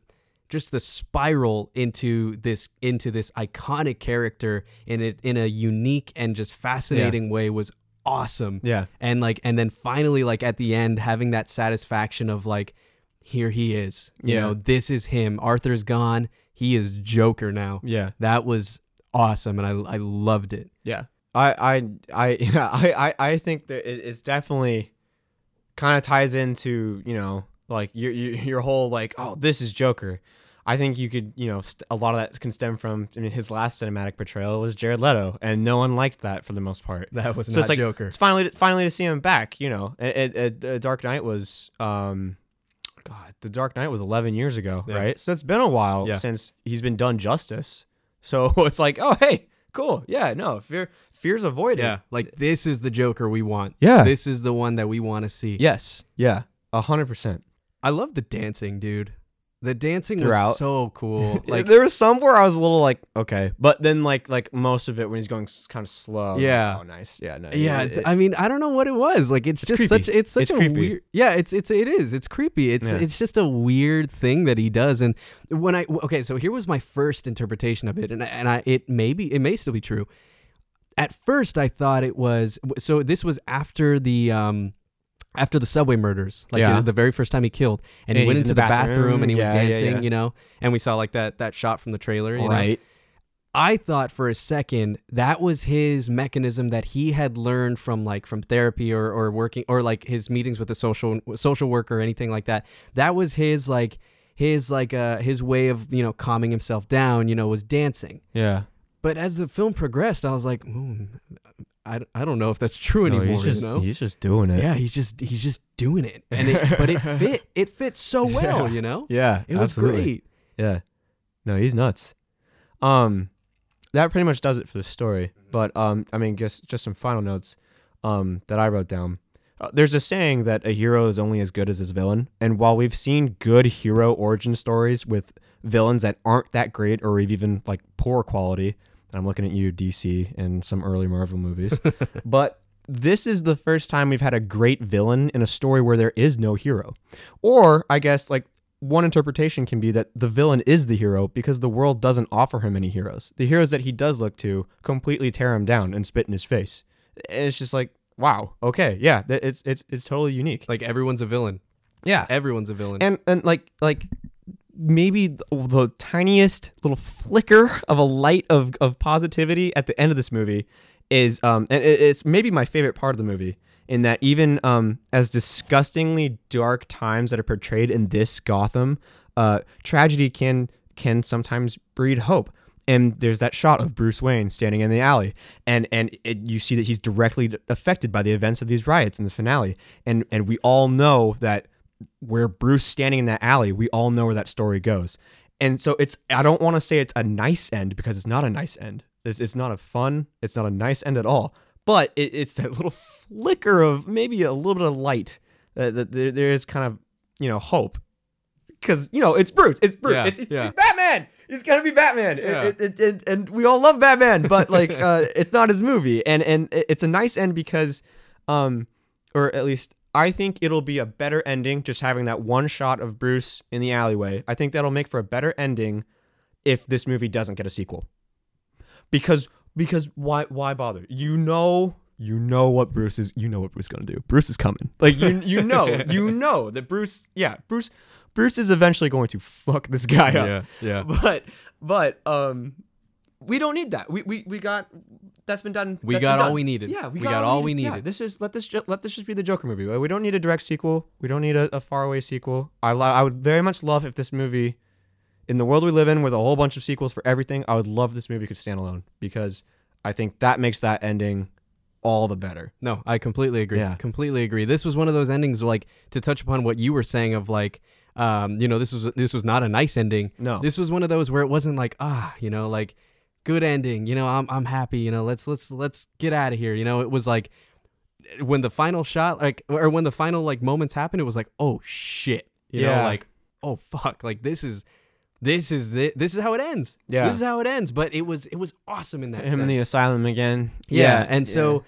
just the spiral into this into this iconic character in it in a unique and just fascinating way was awesome. Yeah. And like and then finally like at the end having that satisfaction of like here he is. You Yeah. know, this is him. Arthur's gone. He is Joker now Yeah. that was awesome and I I loved it. Yeah. I I I yeah, I I, I think that it's definitely kind of ties into, you know, like your, your your whole like, oh, this is Joker. I think you could, you know, st- a lot of that can stem from I mean his last cinematic portrayal was Jared Leto and no one liked that for the most part. That was So not it's like- Joker. It's finally finally to see him back, you know. It, it, it, Dark Knight was um god, The Dark Knight was 11 years ago, Yeah. right? So it's been a while Yeah. since he's been done justice. So it's like, oh, hey, cool. Yeah, no, fear fear's avoided. Yeah, like this is the Joker we want. Yeah. This is the one that we want to see. Yes. Yeah. A hundred percent. I love the dancing, dude. The dancing Throughout. was so cool. Like there was some where I was a little like, okay, but then like like most of it when he's going kind of slow. Was like, Yeah. oh, nice. Yeah. No. yeah, it- it's- I mean, I don't know what it was. Like it's, It's just creepy. such it's such It's a creepy. weird Yeah, it's it's it is. It's creepy. It's Yeah. it's just a weird thing that he does and when I okay, so here was my first interpretation of it and I- and I it maybe it may still be true. At first I thought it was so this was after the um after the subway murders, like Yeah. the, the very first time he killed, and he went he's in into the the bathroom, bathroom. and he was Yeah, yeah, dancing, yeah. you know, and we saw like that that shot from the trailer, you know? right. I thought for a second that was his mechanism that he had learned from like from therapy or, or working or like his meetings with a social social worker or anything like that. That was his like his like uh his way of you know calming himself down. You know, was dancing. Yeah. But as the film progressed, I was like, hmm, I, I don't know if that's true No, anymore. he's just you know? he's just doing it. yeah, he's just he's just doing it, and it, but it fit it fit so well. Yeah. You know, Yeah. it was absolutely. great. Yeah. No, he's nuts. Um that pretty much does it for the story. But um I mean just just some final notes um that I wrote down. Uh, there's a saying that a hero is only as good as his villain, and while we've seen good hero origin stories with villains that aren't that great or even like poor quality, and I'm looking at you DC and some early Marvel movies, but this is the first time we've had a great villain in a story where there is no hero. Or I guess like one interpretation can be that the villain is the hero because the world doesn't offer him any heroes. The heroes that he does look to completely tear him down and spit in his face. And it's just like, wow, okay, yeah, it's it's it's totally unique. Like everyone's a villain. Yeah, Everyone's a villain. and and like like maybe the, tiniest little flicker of a light of of positivity at the end of this movie is um and it's maybe my favorite part of the movie in that even um as disgustingly dark times that are portrayed in this Gotham uh tragedy can can sometimes breed hope. And there's that shot of Bruce Wayne standing in the alley, and and it, you see that he's directly affected by the events of these riots in the finale, and and we all know that where Bruce standing in that alley, we all know where that story goes, and so it's I don't want to say it's a nice end because it's not a nice end. It's, it's not a fun, it's not a nice end at all, but it, it's that little flicker of maybe a little bit of light that, that there, there is kind of you know hope because you know it's Bruce, it's Bruce, Yeah, it's, yeah. he's Batman. He's gonna be Batman, Yeah. It- it- it- and we all love Batman, but like uh, it's not his movie, and and it's a nice end because, um, or at least I think it'll be a better ending just having that one shot of Bruce in the alleyway. I think that'll make for a better ending if this movie doesn't get a sequel, because because why why bother? You know. You know what Bruce is. You know what Bruce is gonna do. Bruce is coming. Like you, you know, you know that Bruce. Yeah, Bruce. Bruce is eventually going to fuck this guy up yeah, yeah. but but um we don't need that we we, we got that's been done We got all done. we needed. yeah We got all we Yeah, needed. this is let this ju- let this just be the joker movie we don't need a direct sequel we don't need a, a faraway sequel i lo- i would very much love if this movie in the world we live in with a whole bunch of sequels for everything i would love this movie could stand alone because i think that makes that ending all the better No, I completely agree. Yeah. Completely agree. This was one of those endings like to touch upon what you were saying of like um, you know, this was this was not a nice ending. no This was one of those where it wasn't like, ah, you know, like good ending, you know, I'm I'm happy, you know, let's let's let's get out of here. You know, it was like when the final shot like or when the final like moments happened, it was like, oh shit. You know, like, oh fuck, like this is this is the, this is how it ends. Yeah. This is how it ends. But it was it was awesome in that him in the asylum again yeah, and so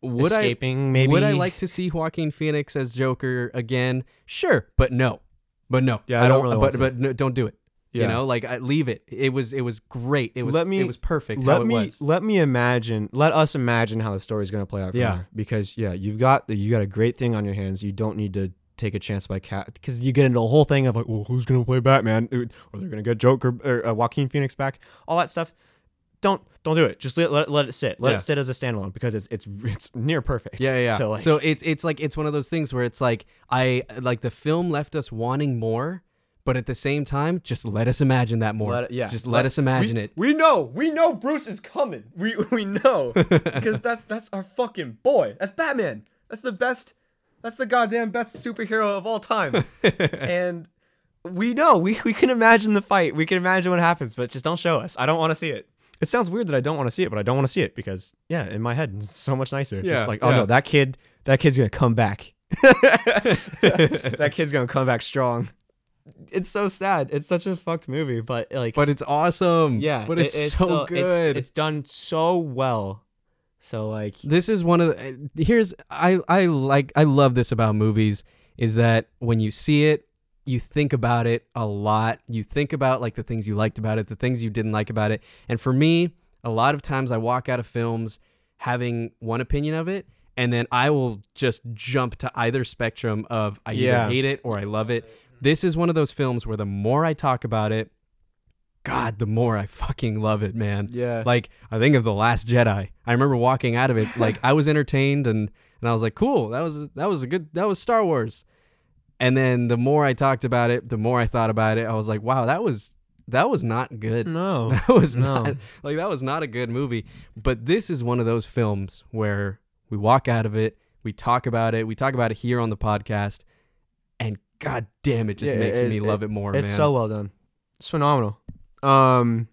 would I maybe would I like to see Joaquin Phoenix as Joker again? Sure, but no, but no. Yeah, I don't really But but no, don't do it. Yeah. You know, like I, leave it. It was it was great. It was Let me- it was perfect. let how it me was. let me imagine let us imagine how the story's going to play out from Yeah. there because yeah you've got you got a great thing on your hands you don't need to take a chance by cat because you get into the whole thing of like well who's going to play batman or they're going to get joker or uh, joaquin phoenix back all that stuff don't don't do it just let, let, let it sit let Yeah. it sit as a standalone because it's it's it's near perfect Yeah, yeah. so So, it's it's like it's one of those things where it's like I like the film left us wanting more, but at the same time, just let us imagine that more. Let yeah. Just let, us imagine we, it. We know, we know Bruce is coming. We we know because that's that's our fucking boy. That's Batman. That's the best. That's the goddamn best superhero of all time. and we know we we can imagine the fight. We can imagine what happens, but just don't show us. I don't want to see it. It sounds weird that I don't want to see it, but I don't want to see it because yeah, in my head it's so much nicer. Yeah, just like oh yeah. no, that kid, that kid's gonna come back. that kid's gonna come back strong. It's so sad. It's such a fucked movie, but like But it's awesome. yeah, But it- it's, so still- good. It's, it's done so well. So like, this is one of the here's I I like I love this about movies is that when you see it you think about it a lot you think about like the things you liked about it the things you didn't like about it and for me a lot of times I walk out of films having one opinion of it and then I will just jump to either spectrum of I Yeah. either hate it or I love it this is one of those films where the more I talk about it god the more I fucking love it man yeah, like I think of the Last Jedi. I remember walking out of it like I was entertained and and I was like, cool, that was that was a good that was Star Wars. And then the more I talked about it, the more I thought about it. I was like, wow, that was that was not good. no, That was No. not like that was not a good movie. But this is one of those films where we walk out of it, we talk about it, we talk about it here on the podcast, god damn it just Yeah, makes it- me it- love it more, it's man. so well done. It's phenomenal. Um,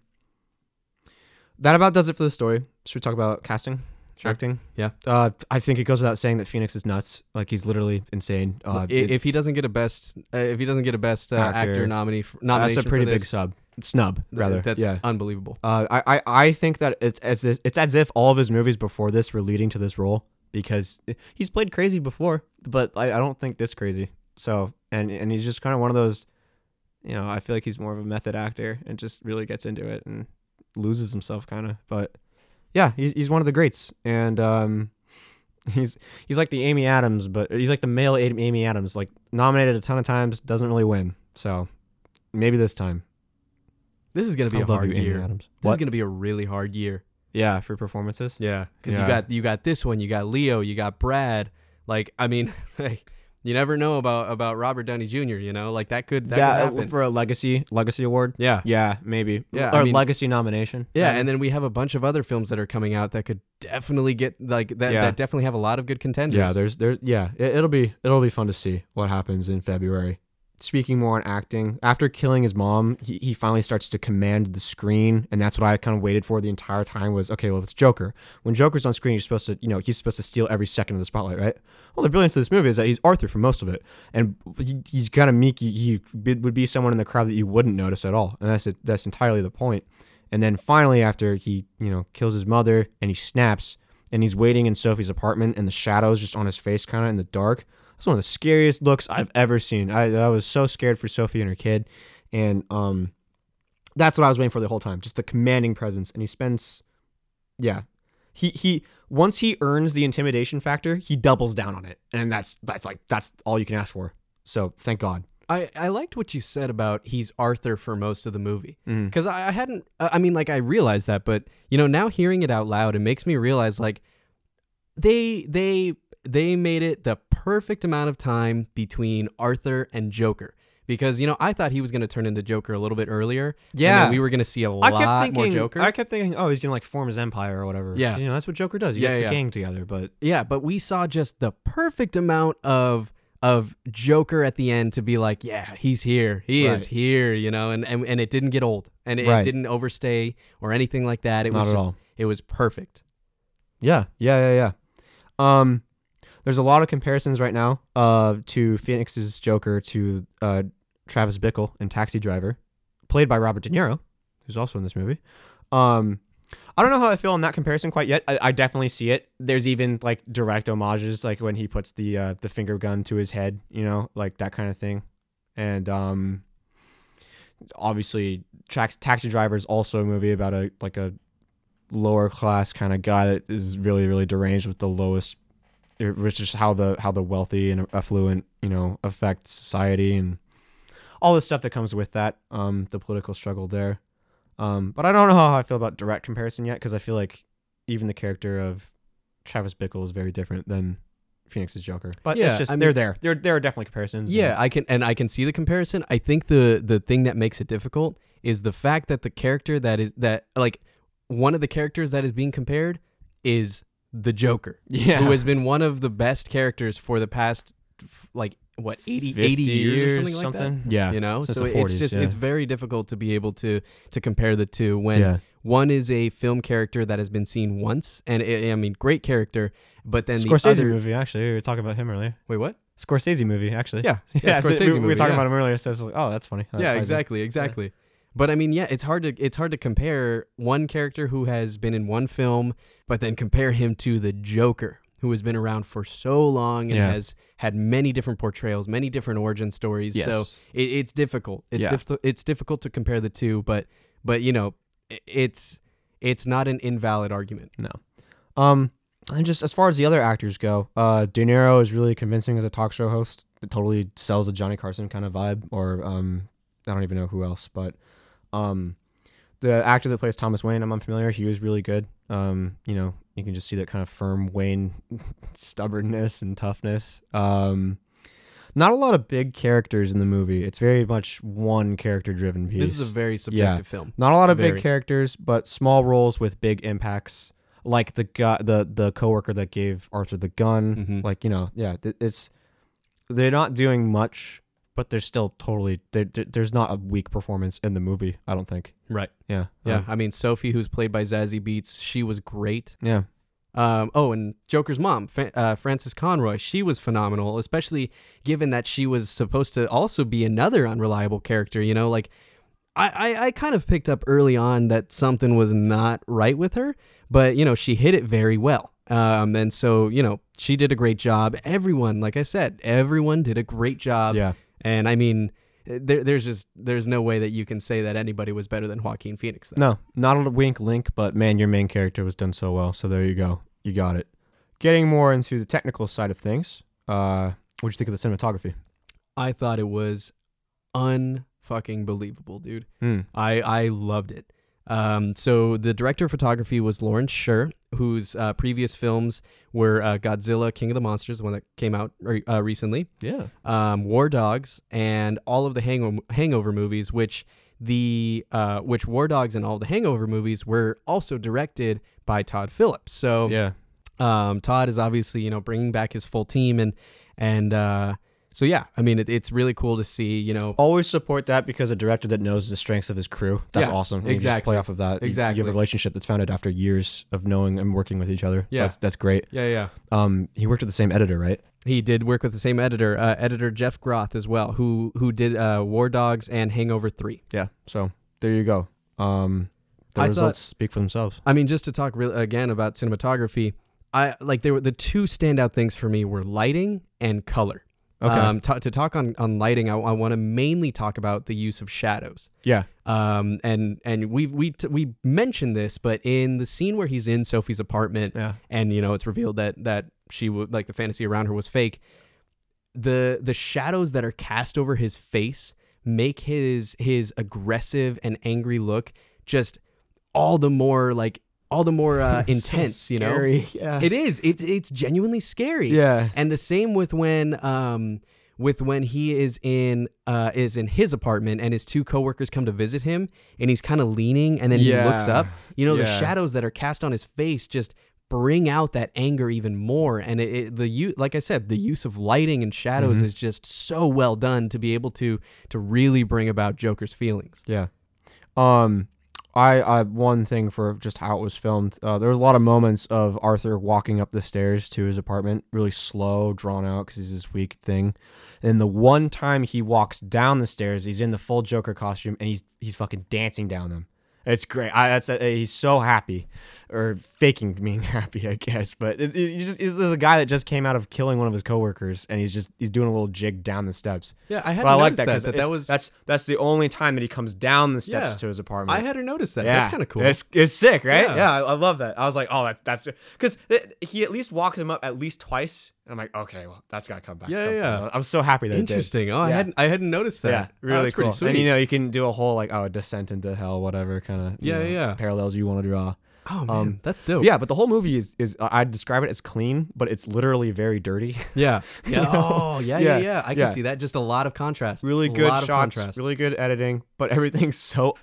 that about does it for the story. Should we talk about casting, Sure. acting? Yeah. Uh, I think it goes without saying that Phoenix is nuts. Like he's literally insane. Uh, I- it- if he doesn't get a best, uh, if he doesn't get a best uh, actor, Actor. nominee, for, that's a pretty big sub, snub rather. That's yeah. unbelievable. Uh, I, I, I think that it's as if, it's as if all of his movies before this were leading to this role because he's played crazy before, but I, I don't think this crazy. So and and he's just kind of one of those, you know, I feel like he's more of a method actor and just really gets into it and loses himself kind of. But yeah, he's he's one of the greats and um. He's he's like the Amy Adams, but he's like the male Amy Amy Adams, like nominated a ton of times, doesn't really win. So maybe this time. This is gonna be I a love hard you, Amy year. Adams. This What? is gonna be a really hard year. Yeah, for performances. Yeah, because Yeah. you got you got this one, you got Leo, you got Brad. Like, I mean, You never know about about Robert Downey Jr. You know, like that could that yeah, could uh, happen. for a legacy legacy award. yeah. Yeah, maybe. Yeah, or I mean- legacy nomination. Yeah, and then we have a bunch of other films that are coming out that could definitely get like that. Yeah. That definitely have a lot of good contenders. yeah, there's there's yeah, it, it'll be it'll be fun to see what happens in February. Speaking more on acting, after killing his mom, he, he finally starts to command the screen, and that's what I kind of waited for the entire time. Was okay, well, it's Joker. When Joker's on screen, you're supposed to, you know, he's supposed to steal every second of the spotlight, right? Well, the brilliance of this movie is that he's Arthur for most of it, and he, he's kind of meek. He, he would be someone in the crowd that you wouldn't notice at all, and that's it. That's entirely the point. And then finally, after he, you know, kills his mother and he snaps, and he's waiting in Sophie's apartment, and the shadows just on his face, kind of in the dark. That's one of the scariest looks I've ever seen. I, I was so scared for Sophie and her kid, and um, that's what I was waiting for the whole time. Just the commanding presence, and he spends, yeah, he he once he earns the intimidation factor, he doubles down on it, and that's that's like that's all you can ask for. So thank God. I I liked what you said about he's Arthur for most of the movie Mm. because I, I hadn't. I mean, like I realized that, but you know, now hearing it out loud, it makes me realize like they they they made it the perfect amount of time between Arthur and Joker. Because you know, I thought he was going to turn into Joker a little bit earlier. and Yeah. then we were going to see a I lot thinking, more Joker. I kept thinking, oh, he's gonna like form his empire or whatever. Yeah, you know that's what Joker does. He Yeah, gets yeah. the gang together. But Yeah, but we saw just the perfect amount of of Joker at the end to be like, yeah, he's here. He is here, you know, and, and and it didn't get old. And it, Right. didn't overstay or anything like that. It not was at just all. it was perfect. Yeah, yeah, yeah, yeah. Um, there's a lot of comparisons right now uh, to Phoenix's Joker to uh, Travis Bickle in Taxi Driver, played by Robert De Niro, who's also in this movie. Um, I don't know how I feel on that comparison quite yet. I, I definitely see it. There's even like direct homages, like when he puts the uh, the finger gun to his head, you know, like that kind of thing. And um, obviously, Trax- Taxi Driver is also a movie about a like a lower class kind of guy that is really really deranged with the lowest which is how the how the wealthy and affluent you know affect society and all the stuff that comes with that um the political struggle there. Um but i don't know how i feel about direct comparison yet because i feel like even the character of travis bickle is very different than phoenix's joker. But Yeah, it's just I they're there. There there are definitely comparisons Yeah, I can and I can see the comparison. I think the the thing that makes it difficult is the fact that the character that is that like one of the characters that is being compared is the Joker. yeah. who has been one of the best characters for the past like what 80, 80 years, or something like that? Yeah. You know? Since so the it's just yeah. it's very difficult to be able to to compare the two when yeah. one is a film character that has been seen once and i i mean great character but then the Scorsese other movie actually. We were talking about him earlier. Wait what? Scorsese movie actually. Yeah. Yeah, yeah, Scorsese we, we were talking about him earlier. So like, oh, that's funny. That yeah ties in. exactly exactly. But i mean yeah it's hard to it's hard to compare one character who has been in one film but then compare him to the joker who has been around for so long and Yeah. has had many different portrayals many different origin stories so it, it's difficult it's Yeah. difficult it's difficult to compare the two but but you know it's it's not an invalid argument no. Um, and just as far as the other actors go, uh, De Niro is really convincing as a talk show host. It totally sells the Johnny Carson kind of vibe, or um, I don't even know who else, but um, the actor that plays Thomas Wayne, I'm unfamiliar. He was really good. Um, you know, you can just see that kind of firm Wayne stubbornness and toughness. Um, not a lot of big characters in the movie. It's very much one character driven piece. this is a very subjective film Not a lot of Very. big characters, but small roles with big impacts. Like the guy, the the coworker that gave Arthur the gun. Mhm. Like you know, yeah, it's they're not doing much, but they're still totally. There, there's not a weak performance in the movie. I don't think. right Yeah. yeah Um, i mean sophie who's played by Zazie Beetz she was great yeah. Um, oh, and Joker's mom, Fa- uh, Frances Conroy, she was phenomenal, especially given that she was supposed to also be another unreliable character. You know, like I, I, I kind of picked up early on that something was not right with her, but you know, she hit it very well. Um, and so you know, she did a great job. Everyone, like I said, everyone did a great job. yeah. And I mean, there, there's just there's no way that you can say that anybody was better than Joaquin Phoenix. Though. No, not a wink link, but man, your main character was done so well. So there you go. You got it. Getting more into the technical side of things. Uh, what'd you think of the cinematography? I thought it was unfucking believable, dude. Hmm. I I loved it. Um, so the director of photography was Lawrence Sher, whose uh, previous films were uh, Godzilla, King of the Monsters, the one that came out re- uh, recently, Yeah. um, War Dogs, and all of the Hangover, Hangover movies, which the uh, which War Dogs and all the Hangover movies were also directed by Todd Phillips. So Yeah. um, Todd is obviously you know bringing back his full team and and uh, so yeah, I mean it, it's really cool to see you know Always support that because a director that knows the strengths of his crew. That's Yeah, awesome. And you just exactly. play off of that. You- You, have a relationship that's founded after years of knowing and working with each other. So Yeah. that's that's great. yeah yeah. Um, he worked with the same editor, right? He did work with the same editor, uh, editor Jeff Groth as well, who who did uh, War Dogs and Hangover Three. Yeah. So there you go. Um, the I results speak for themselves. I mean, just to talk real again about cinematography, I like there were the two standout things for me were lighting and color. Okay. Um, to, to talk on on lighting, I, I want to mainly talk about the use of shadows. yeah. Um, and and we we t- we mentioned this, but in the scene where he's in Sophie's apartment, Yeah. and you know it's revealed that that she would like the fantasy around her was fake. The the shadows that are cast over his face make his his aggressive and angry look just all the more like all the more uh, intense. you know. Yeah. it is. It's it's genuinely scary. yeah. And the same with when um with when he is in uh is in his apartment and his two coworkers come to visit him and he's kind of leaning and then he looks Yeah. up. You know, the shadows that are cast on his face just bring out that anger even more and it, it the you like I said the use of lighting and shadows Mhm. is just so well done to be able to to really bring about Joker's feelings. Yeah. Um, I, I one thing for just how it was filmed. Uh, there was a lot of moments of Arthur walking up the stairs to his apartment, really slow, drawn out because he's this weak thing. And the one time he walks down the stairs, he's in the full Joker costume and he's he's fucking dancing down them. It's great. I, that's uh, he's so happy, or faking being happy, I guess. But it, it, just he's a guy that just came out of killing one of his coworkers, and he's just he's doing a little jig down the steps. Yeah, I had I like that that, because that, that was that's that's the only time that he comes down the steps Yeah. to his apartment. I hadn't noticed that. yeah, That's kind of cool. It's, it's sick, right? Yeah. Yeah, I, I love that. I was like, oh, that's that's because he at least walked him up at least twice, and I'm like, okay, well, that's gotta come back. Yeah, yeah. I'm so happy that it did. Interesting. Oh, I hadn't I hadn't noticed that. Yeah, Oh, really that's cool. And you know, you can do a whole like oh, descent into hell, whatever kind of Yeah, yeah. parallels you want to draw. Oh man, um, that's dope. Yeah, but the whole movie is is uh, I'd describe it as clean, but it's literally very dirty. Yeah. Yeah. know? Oh, yeah, yeah, Yeah, yeah. I can yeah. see that. Just a lot of contrast. really A good shots, contrast. really good editing, but everything's so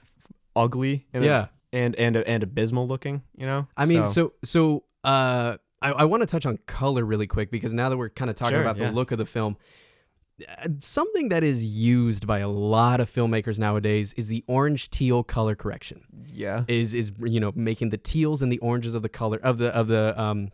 ugly and Yeah. and and and abysmal looking. You know, I mean, so so uh, I, I want to touch on color really quick because now that we're kind of talking Sure, about the look of the film, something that is used by a lot of filmmakers nowadays is the orange teal color correction. yeah, Is is you know making the teals and the oranges of the color of the of the um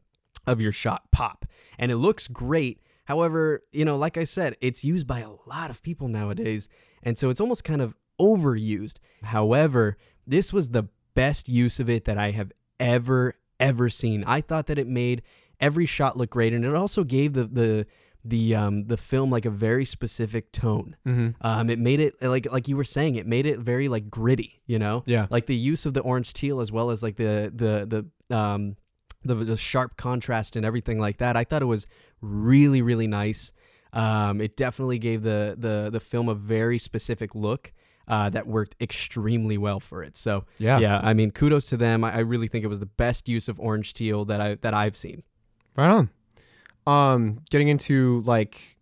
of your shot pop, and it looks great. However, you know, like I said, it's used by a lot of people nowadays, and so it's almost kind of overused. However, this was the best use of it that I have ever ever seen. I thought that it made every shot look great, and it also gave the the the um the film like a very specific tone. mm-hmm. Um, it made it like like you were saying, it made it very like gritty. You know, yeah, like the use of the orange teal as well as like the the the um the, the sharp contrast and everything like that. I thought it was really really nice. Um, it definitely gave the the the film a very specific look. Uh, that worked extremely well for it. So yeah, yeah, I mean, kudos to them. I, I really think it was the best use of orange teal that I that I've seen. Right on. Um, getting into like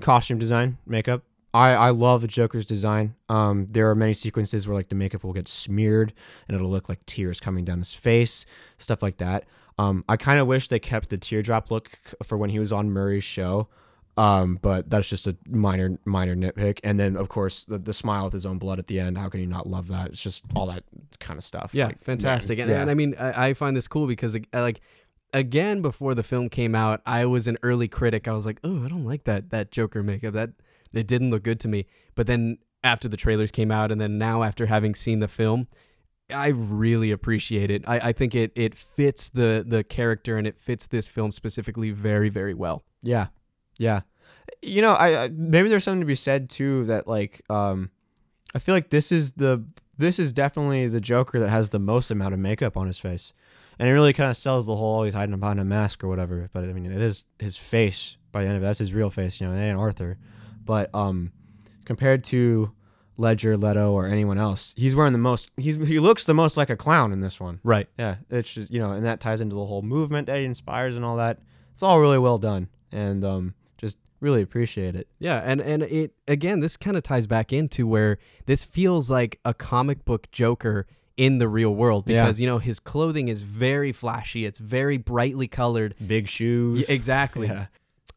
costume design, makeup. I I love the Joker's design. Um, there are many sequences where like the makeup will get smeared and it'll look like tears coming down his face, stuff like that. Um, I kind of wish they kept the teardrop look for when he was on Murray's show. Um, but that's just a minor minor nitpick. And then of course the, the smile with his own blood at the end. How can you not love that? It's just all that kind of stuff. Yeah, Like, fantastic. And, yeah. and I mean, I, I find this cool because, like, again, before the film came out, I was an early critic. I was like, oh, I don't like that that Joker makeup. That it didn't look good to me. But then after the trailers came out, and then now after having seen the film, I really appreciate it. I, I think it it fits the the character and it fits this film specifically very very well. Yeah, yeah. You know, I, I maybe there's something to be said too that like um, I feel like this is the this is definitely the Joker that has the most amount of makeup on his face, and it really kind of sells the whole he's hiding behind a mask or whatever. But I mean, it is his face by the end of it. That's his real face, you know. and Arthur, but um, compared to Ledger, Leto, or anyone else. He's wearing the most. He's he looks the most like a clown in this one. Right. Yeah, it's just you know, and that ties into the whole movement that he inspires and all that. It's all really well done, and um, just really appreciate it. Yeah, and and it again, this kind of ties back into where this feels like a comic book Joker in the real world Yeah. because you know his clothing is very flashy, it's very brightly colored. Big shoes. Yeah, exactly. Yeah.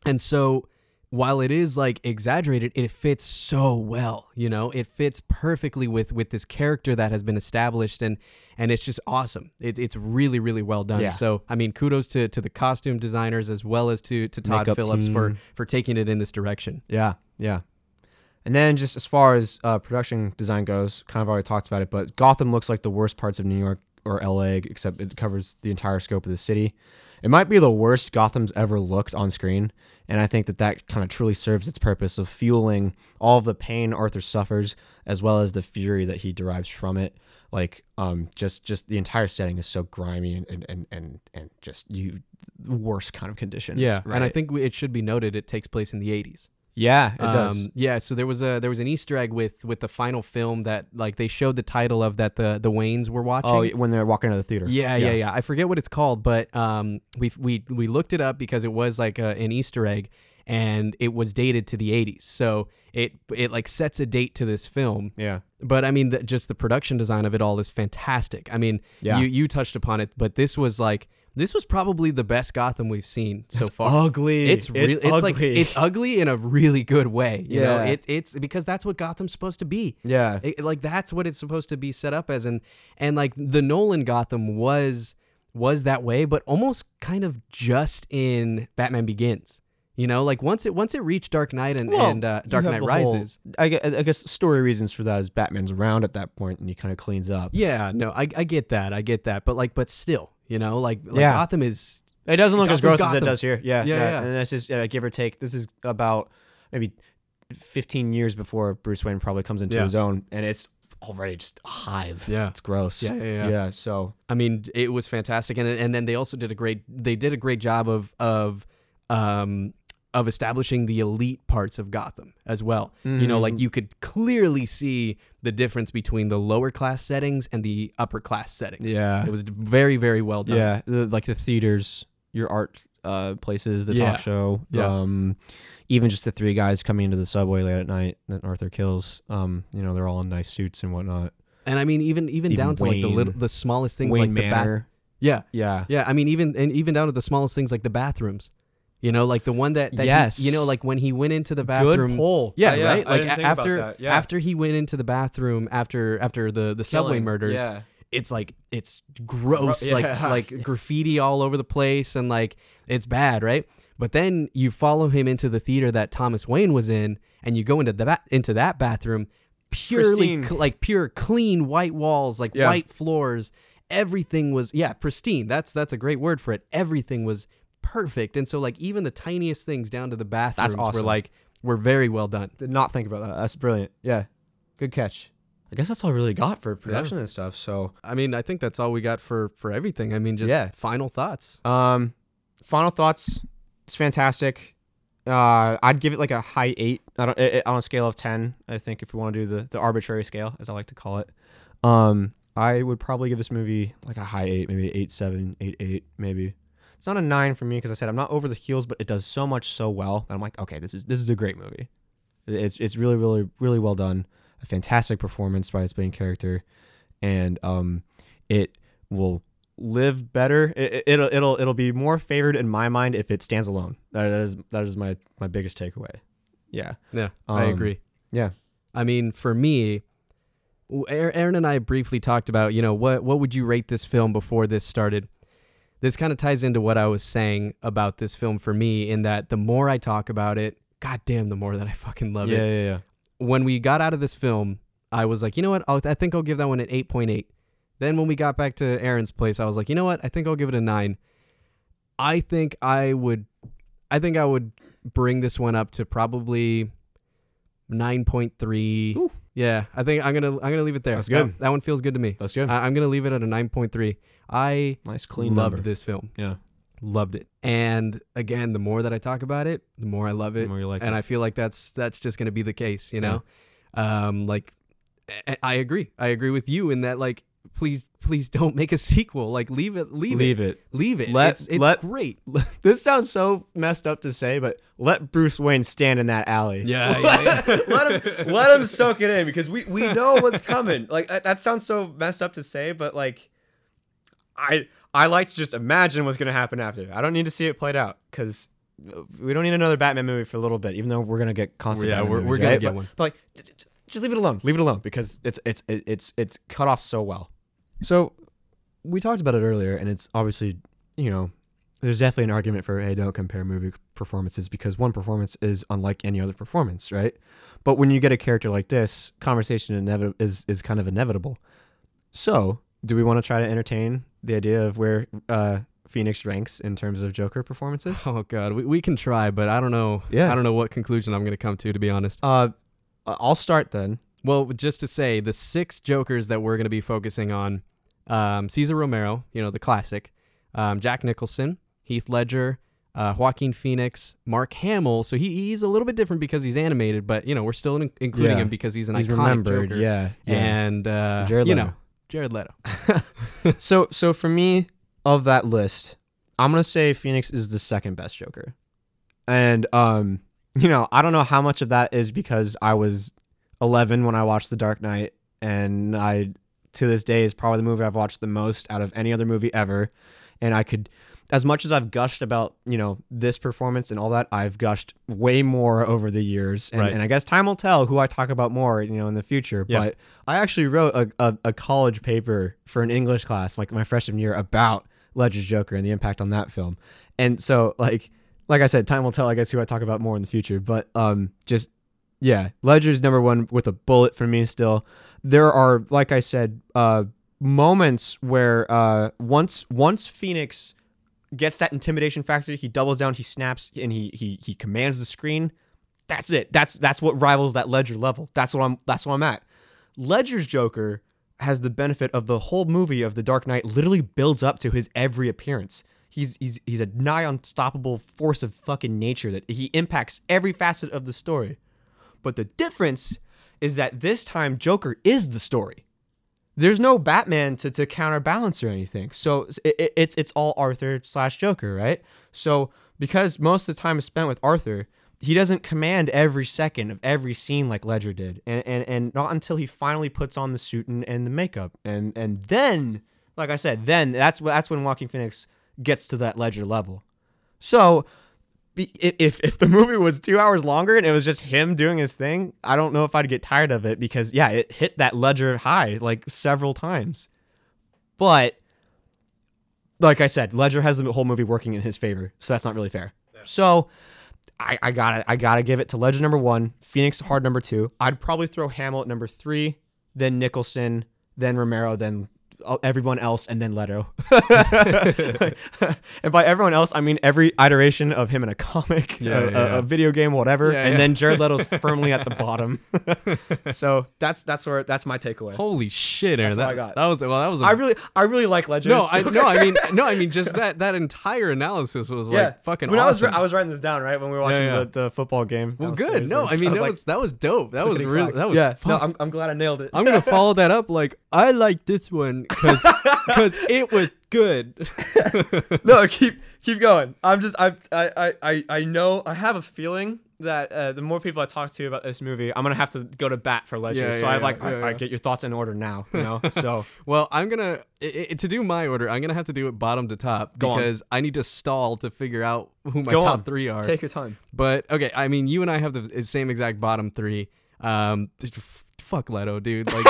And so while it is like exaggerated, it fits so well, you know? It fits perfectly with with this character that has been established and and it's just awesome. It, it's really really well done. Yeah. So, I mean, kudos to to the costume designers as well as to to Todd Makeup Phillips for for taking it in this direction. Yeah, yeah. And then just as far as uh, production design goes, kind of already talked about it, but Gotham looks like the worst parts of New York or LA, except it covers the entire scope of the city. It might be the worst Gotham's ever looked on screen, and I think that that kind of truly serves its purpose of fueling all of the pain Arthur suffers, as well as the fury that he derives from it. Like, um, just just the entire setting is so grimy and and and and, just you the worst kind of conditions. Yeah, and I think we- it should be noted it takes place in the 80s. Yeah, it does. Um, yeah, so there was a there was an Easter egg with with the final film that like they showed the title of that the the Waynes were watching. Oh, when they're walking out of the theater. Yeah, yeah, yeah, I forget what it's called, but um, we we we looked it up because it was like a, an Easter egg, and it was dated to the '80s. So it it like sets a date to this film. Yeah. But I mean, the, just the production design of it all is fantastic. I mean, Yeah. you you touched upon it, but this was like this was probably the best Gotham we've seen so far. It's far. ugly. It's really it's, like ugly. it's ugly in a really good way. You know, Yeah. it, it's because that's what Gotham's supposed to be. yeah. It- like that's what it's supposed to be set up as, and and like the Nolan Gotham was was that way, but almost kind of just in Batman Begins. You know, like once it once it reached Dark Knight and, Well, and uh, Dark Knight the whole- Rises. I guess, I guess story reasons for that is Batman's around at that point and he kind of cleans up. Yeah, no, I, I get that, I get that, but like, but still, you know, like, like Yeah. Gotham is It doesn't look as Gotham's gross as it does here. Yeah, Yeah, yeah. yeah. And this is uh, give or take. This is about maybe 15 years before Bruce Wayne probably comes into his own, and it's already just a hive. Yeah. it's gross. Yeah, yeah, yeah. yeah. So I mean, it was fantastic, and and then they also did a great they did a great job of of um of establishing the elite parts of Gotham as well. You know, like Mhm. you could clearly see the difference between the lower class settings and the upper class settings. yeah, it was very very well done. yeah. The, like the theaters, your art uh, places, the Yeah. talk show. Yeah. Um, even just the three guys coming into the subway late at night that Arthur kills. Um, you know, they're all in nice suits and whatnot. and I mean even even, Even down to like the little the smallest things Wayne like the bath. Manor. Yeah, Yeah. yeah. I mean even and even down to the smallest things like the bathrooms. You know, like the one that, that he- Yes. you know, like when he went into the bathroom. Good pull. Yeah, right. Like didn't a- think about after. Yeah. after he went into the bathroom after after the the subway Killing. murders, Yeah. it's like it's gross, Gro- like yeah. like graffiti all over the place, and like it's bad, right? But then you follow him into the theater that Thomas Wayne was in, and you go into the ba- into that bathroom, purely cl- like pure clean white walls, like Yeah. white floors. Everything was yeah pristine. That's that's a great word for it. Everything was perfect, and so like even the tiniest things down to the bathrooms were like were very well done. Did not think about that. That's brilliant. Yeah. Good catch. I guess that's all I really got for production and stuff. So, I mean, I think that's all we got for for everything. I mean, just Yeah. final thoughts. um, final thoughts. It's fantastic. Uh, I'd give it like a high eight. I don't, it, it- on a scale of ten. I think if we want to do the the arbitrary scale, as I like to call it, um, I would probably give this movie like a high eight, maybe eight seven, eight eight, maybe. It's not a nine for me because I said I'm not over the heels, but it does so much so well that I'm like, okay, this is this is a great movie. It's it's really really really well done. A fantastic performance by its main character, and um, it will live better. It, it- it'll it'll it'll be more favored in my mind if it stands alone. That, that is that is my my biggest takeaway. Yeah. Yeah, I Um, agree. Yeah. I mean, for me, Aaron Aaron and I briefly talked about, you know, what what would you rate this film before this started? This kind of ties into what I was saying about this film for me, in that the more I talk about it, goddamn, the more that I fucking love yeah, it. yeah, yeah. Yeah. When we got out of this film, I was like, you know what? I'll, I think I'll give that one an eight point eight. Then when we got back to Aaron's place, I was like, you know what? I think I'll give it a nine. I think I would, I think I would bring this one up to probably nine point three. Ooh. Yeah, I think I'm gonna I'm gonna leave it there. That's That- good. That, one feels good to me. That's good. I, I'm gonna leave it at a nine point three. I nice clean loved number. this film. Yeah. Loved it. And again, the more that I talk about it, the more I love The it more you like and it. I feel like that's that's just going to be the case, you know. Um, like I agree. I agree with you in that like please please don't make a sequel. Like leave it leave, Leave it. it. Leave it. Let- it's it's let- great. This sounds so messed up to say, but let Bruce Wayne stand in that alley. Yeah, yeah, yeah. let him let him soak it in because we we know what's coming. Like that, sounds so messed up to say, but like I I like to just imagine what's gonna happen after. I don't need to see it played out because we don't need another Batman movie for a little bit, even though we're gonna get constant. Yeah, Batman we're- movies, we're gonna get But- one. But like, just leave it alone. Leave it alone because it's it's it's it's cut off so well. So we talked about it earlier, and it's obviously you know there's definitely an argument for hey don't compare movie performances because one performance is unlike any other performance, right? But when you get a character like this, conversation inevit- is is kind of inevitable. So do we want to try to entertain the idea of where uh, Phoenix ranks in terms of Joker performances? Oh god, we, we can try, but I don't know. Yeah. I don't know what conclusion I'm going to come to to be honest. Uh, I'll start then. Well, just to say, the six Jokers that we're going to be focusing on um, Cesar Romero, you know, the classic, um, Jack Nicholson, Heath Ledger, uh, Joaquin Phoenix, Mark Hamill. So he, he's a little bit different because he's animated, but, you know, we're still in, including Yeah. him because he's an He's iconic remembered, Joker. yeah, yeah. And, uh, Jared you Leto. know, Jared Leto. so so for me of that list, I'm gonna say Phoenix is the second best Joker, and um, you know I don't know how much of that is because I was 11 when I watched The Dark Knight, and I to this day is probably the movie I've watched the most out of any other movie ever, and I could. As much as I've gushed about, you know, this performance and all that, I've gushed way more over the years. And, Right. and I guess time will tell who I talk about more, you know, in the future. Yeah. But I actually wrote a, a, a college paper for an English class, like my freshman year, about Ledger's Joker and the impact on that film. And so, like, like I said, time will tell. I guess who I talk about more in the future. But um, just yeah, Ledger's number one with a bullet for me. Still, there are, like I said, uh, moments where uh, once once Phoenix gets that intimidation factor, he doubles down, he snaps, and he he he commands the screen. That's it. That's that's what rivals that Ledger level. That's what I'm that's what I'm at. Ledger's Joker has the benefit of the whole movie of The Dark Knight literally builds up to his every appearance. He's he's he's a nigh unstoppable force of fucking nature that he impacts every facet of the story. But the difference is that this time Joker is the story. There's no Batman to, to counterbalance or anything. So it, it- it's it's all Arthur slash Joker, right? So because most of the time is spent with Arthur, he doesn't command every second of every scene like Ledger did, and and, and not until he finally puts on the suit and, and the makeup, and and then, like I said, then that's that's when Joaquin Phoenix gets to that Ledger level. So if if the movie was two hours longer and it was just him doing his thing, I don't know if I'd get tired of it because yeah, it hit that Ledger high like several times. But like I said, Ledger has the whole movie working in his favor, so that's not really fair. So I, I gotta I gotta give it to Ledger number one, Phoenix hard number two. I'd probably throw Hamill at number three, then Nicholson, then Romero, then Uh, everyone else, and then Leto. and by everyone else, I mean every iteration of him in a comic, Yeah, a, yeah, a- video game, whatever. Yeah, and then Jared Leto's firmly at the bottom. so that's that's where that's my takeaway. Holy shit, Aaron. That's what that, I got. that was well that was a I really I really like Ledger. No, I no, I mean no, I mean just that that entire analysis was like fucking when awesome. I was I was writing this down right when we were watching. The, the football game. well, good. No, I mean that like, was that was dope. That was really that was yeah. No, I'm, I'm glad I nailed it. I'm gonna follow that up. Like I like this one because it was good. no, keep keep going. I'm just I I I I- I know I have a feeling that uh, the more people I talk to about this movie, I'm gonna have to go to bat for Ledger. Yeah, so yeah, I like I, yeah, I yeah. get your thoughts in order now. You know, so well, I'm gonna i i to do my order. I'm gonna have to do it bottom to top Go on. because I need to stall to figure out who my Go top on. three are. take your time. But okay, I mean, you and I have the same exact bottom three. Um, fuck Leto, dude. Like,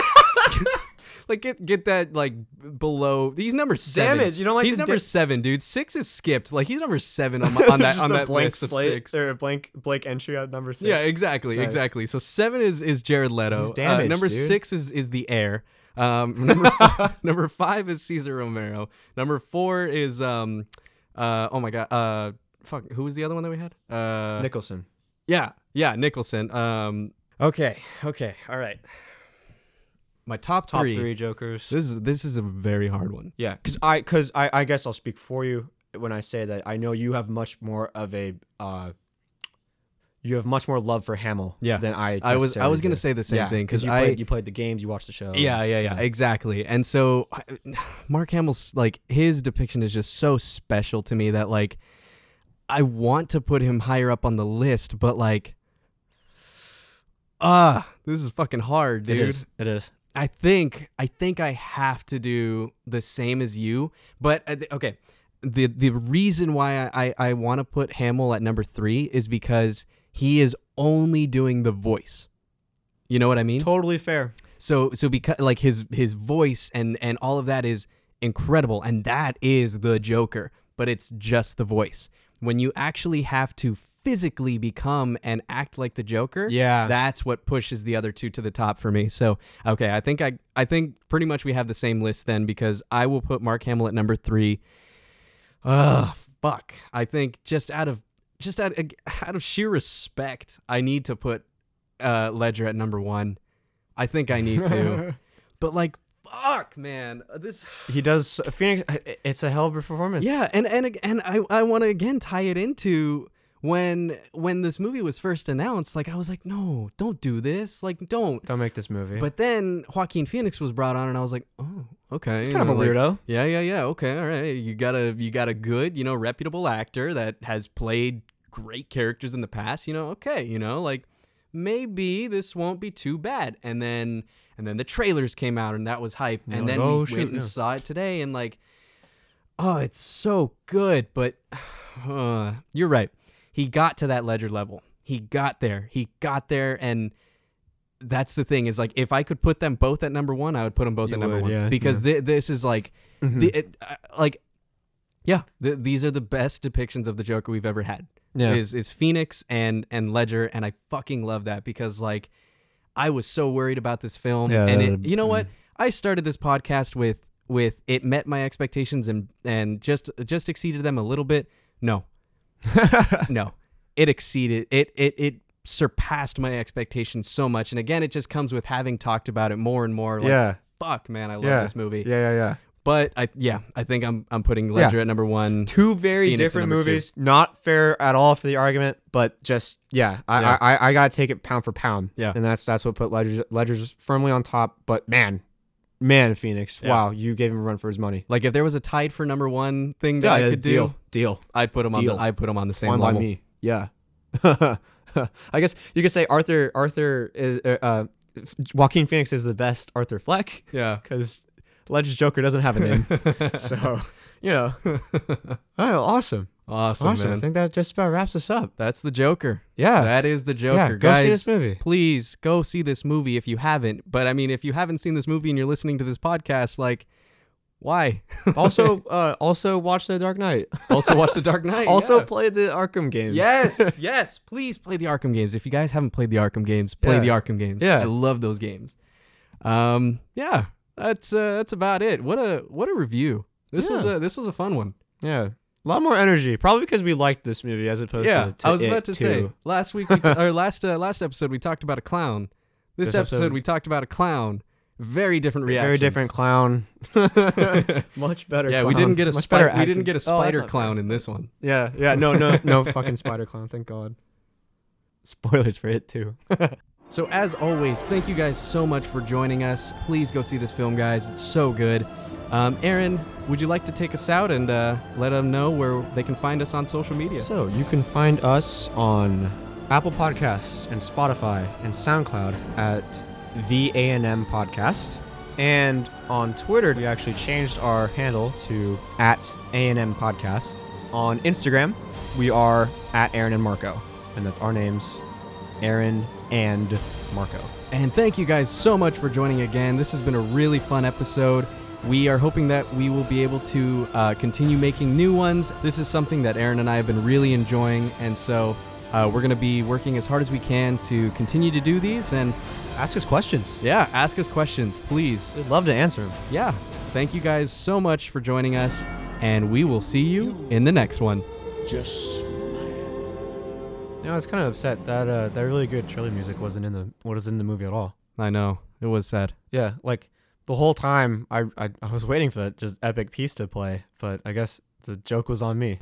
like get get that like below. He's number seven. Damage, you don't like He's number da- seven, dude. Six is skipped. Like he's number seven on, my, on that on that blank list of slate six. or a blank blank entry at number six. Yeah, exactly, Nice. exactly. So seven is is Jared Leto. He's Uh, number dude. six is is the air. Um, number five, number five is Cesar Romero. Number four is um, uh, oh my god, uh, fuck, who was the other one that we had? Uh, Nicholson. yeah, yeah, Nicholson. Um, okay, okay, all right. My top, Top three. three, Jokers. This is this is a very hard one. Yeah, because I because I, I guess I'll speak for you when I say that I know you have much more of a uh, you have much more love for Hamill Yeah. than I. I was I was gonna did. say the same yeah, thing because you I played, you played the games, you watched the show. yeah, yeah, yeah, exactly. And so I- Mark Hamill's like his depiction is just so special to me that like I want to put him higher up on the list, but like ah, this is fucking hard, dude. is. It is. I think I think I have to do the same as you, but uh, okay. The the reason why I I, I want to put Hamill at number three is because he is only doing the voice. You know what I mean? Totally fair. So so because like his his voice and and all of that is incredible and that is the Joker, but it's just the voice. When you actually have to physically become and act like the Joker, Yeah. that's what pushes the other two to the top for me. So, okay, I think I I think pretty much we have the same list then because I will put Mark Hamill at number 3. Ugh, fuck. I think just out of just out out of sheer respect, I need to put uh Ledger at number 1. I think I need to. but like fuck, man. Uh, This he does. Phoenix. It's a hell of a performance. yeah, and and and I I want to again tie it into when when this movie was first announced. Like I was like, no, don't do this. Like don't. Don't make this movie. But then Joaquin Phoenix was brought on, and I was like, oh, okay. it's kind of a know, like, weirdo. yeah, yeah, yeah. Okay, all right. You got a you got a good, you know, reputable actor that has played great characters in the past. You know, okay, you know, like maybe this won't be too bad. And then and then the trailers came out, and that was hype. And like, then oh, we shoot, went and yeah. saw it today, and like, oh, it's so good. But uh, you're right. He got to that Ledger level. He got there. He got there, and that's the thing is like if I could put them both at number one, I would put them both You at number would, one yeah, because thi- this is like Mhm. the it, uh, like yeah th- these are the best depictions of the Joker we've ever had. yeah. Is is Phoenix and and Ledger, and I fucking love that because like I was so worried about this film, Yeah, and it, you know what? I started this podcast with with it met my expectations and and just just exceeded them a little bit. No, no, it exceeded it it it surpassed my expectations so much. And again, it just comes with having talked about it more and more. Like, yeah. fuck, man, I love Yeah. this movie. Yeah. Yeah. Yeah. But I yeah, I think I'm I'm putting Ledger at number one. Two very Phoenix different number two. movies. Not fair at all for the argument, but just yeah, I, Yeah. I, I, I gotta take it pound for pound. Yeah. and that's that's what put Ledger's Ledger's firmly on top. But man, man, Phoenix, Yeah. wow, you gave him a run for his money. Like if there was a tied for number one thing that Yeah, I could deal, do, deal. I'd put him on Deal. the I put him on the same Fine by me. Yeah. I guess you could say Arthur Arthur is uh, uh, Joaquin Phoenix is the best Arthur Fleck Yeah. because Ledger's Joker doesn't have a name. so you know, oh, awesome, awesome, awesome. I think that just about wraps us up. That's the Joker. Yeah, That is the Joker. yeah. Go Guys, see this movie. please go see this movie if you haven't. But I mean, if you haven't seen this movie and you're listening to this podcast, like, why? also, uh, also watch The Dark Knight. also watch The Dark Knight. also yeah. play the Arkham games. yes, yes. Please play the Arkham games. If you guys haven't played the Arkham games, play Yeah. the Arkham games. Yeah. I love those games. Um, yeah, that's uh, that's about it. What a what a review. This was a this was a fun one. yeah. A lot more energy, probably because we liked this movie as opposed yeah, to, to I was It about to say last week we, or last uh, last episode we talked about a clown. This, This episode, episode- we talked about a clown. Very different reactions. Very different clown. Much better. Yeah, we didn't get a Much spider. better We didn't get a Oh, spider not clown fair. in this one. Yeah, yeah, no, no, no fucking spider clown. Thank God. Spoilers for it too. So as always, thank you guys so much for joining us. Please go see this film, guys. It's so good. Um, Aaron, would you like to take us out and uh, let them know where they can find us on social media? So you can find us on Apple Podcasts and Spotify and SoundCloud at the A&M Podcast, and on Twitter we actually changed our handle to at A&M Podcast. On Instagram we are at Aaron and Marco, and that's our names, Aaron and Marco. And thank you guys so much for joining again. This has been a really fun episode. We are hoping that we will be able to uh, continue making new ones. This is something that Aaron and I have been really enjoying, and so uh, we're going to be working as hard as we can to continue to do these. And Ask us questions. yeah, ask us questions, please. We'd love to answer them. Yeah, thank you guys so much for joining us, and we will see you in the next one. Just You know, I was kind of upset that uh, that really good trailer music wasn't in the what was in the movie at all. I know it was sad. Yeah, like the whole time I, I I was waiting for that just epic piece to play, but I guess the joke was on me.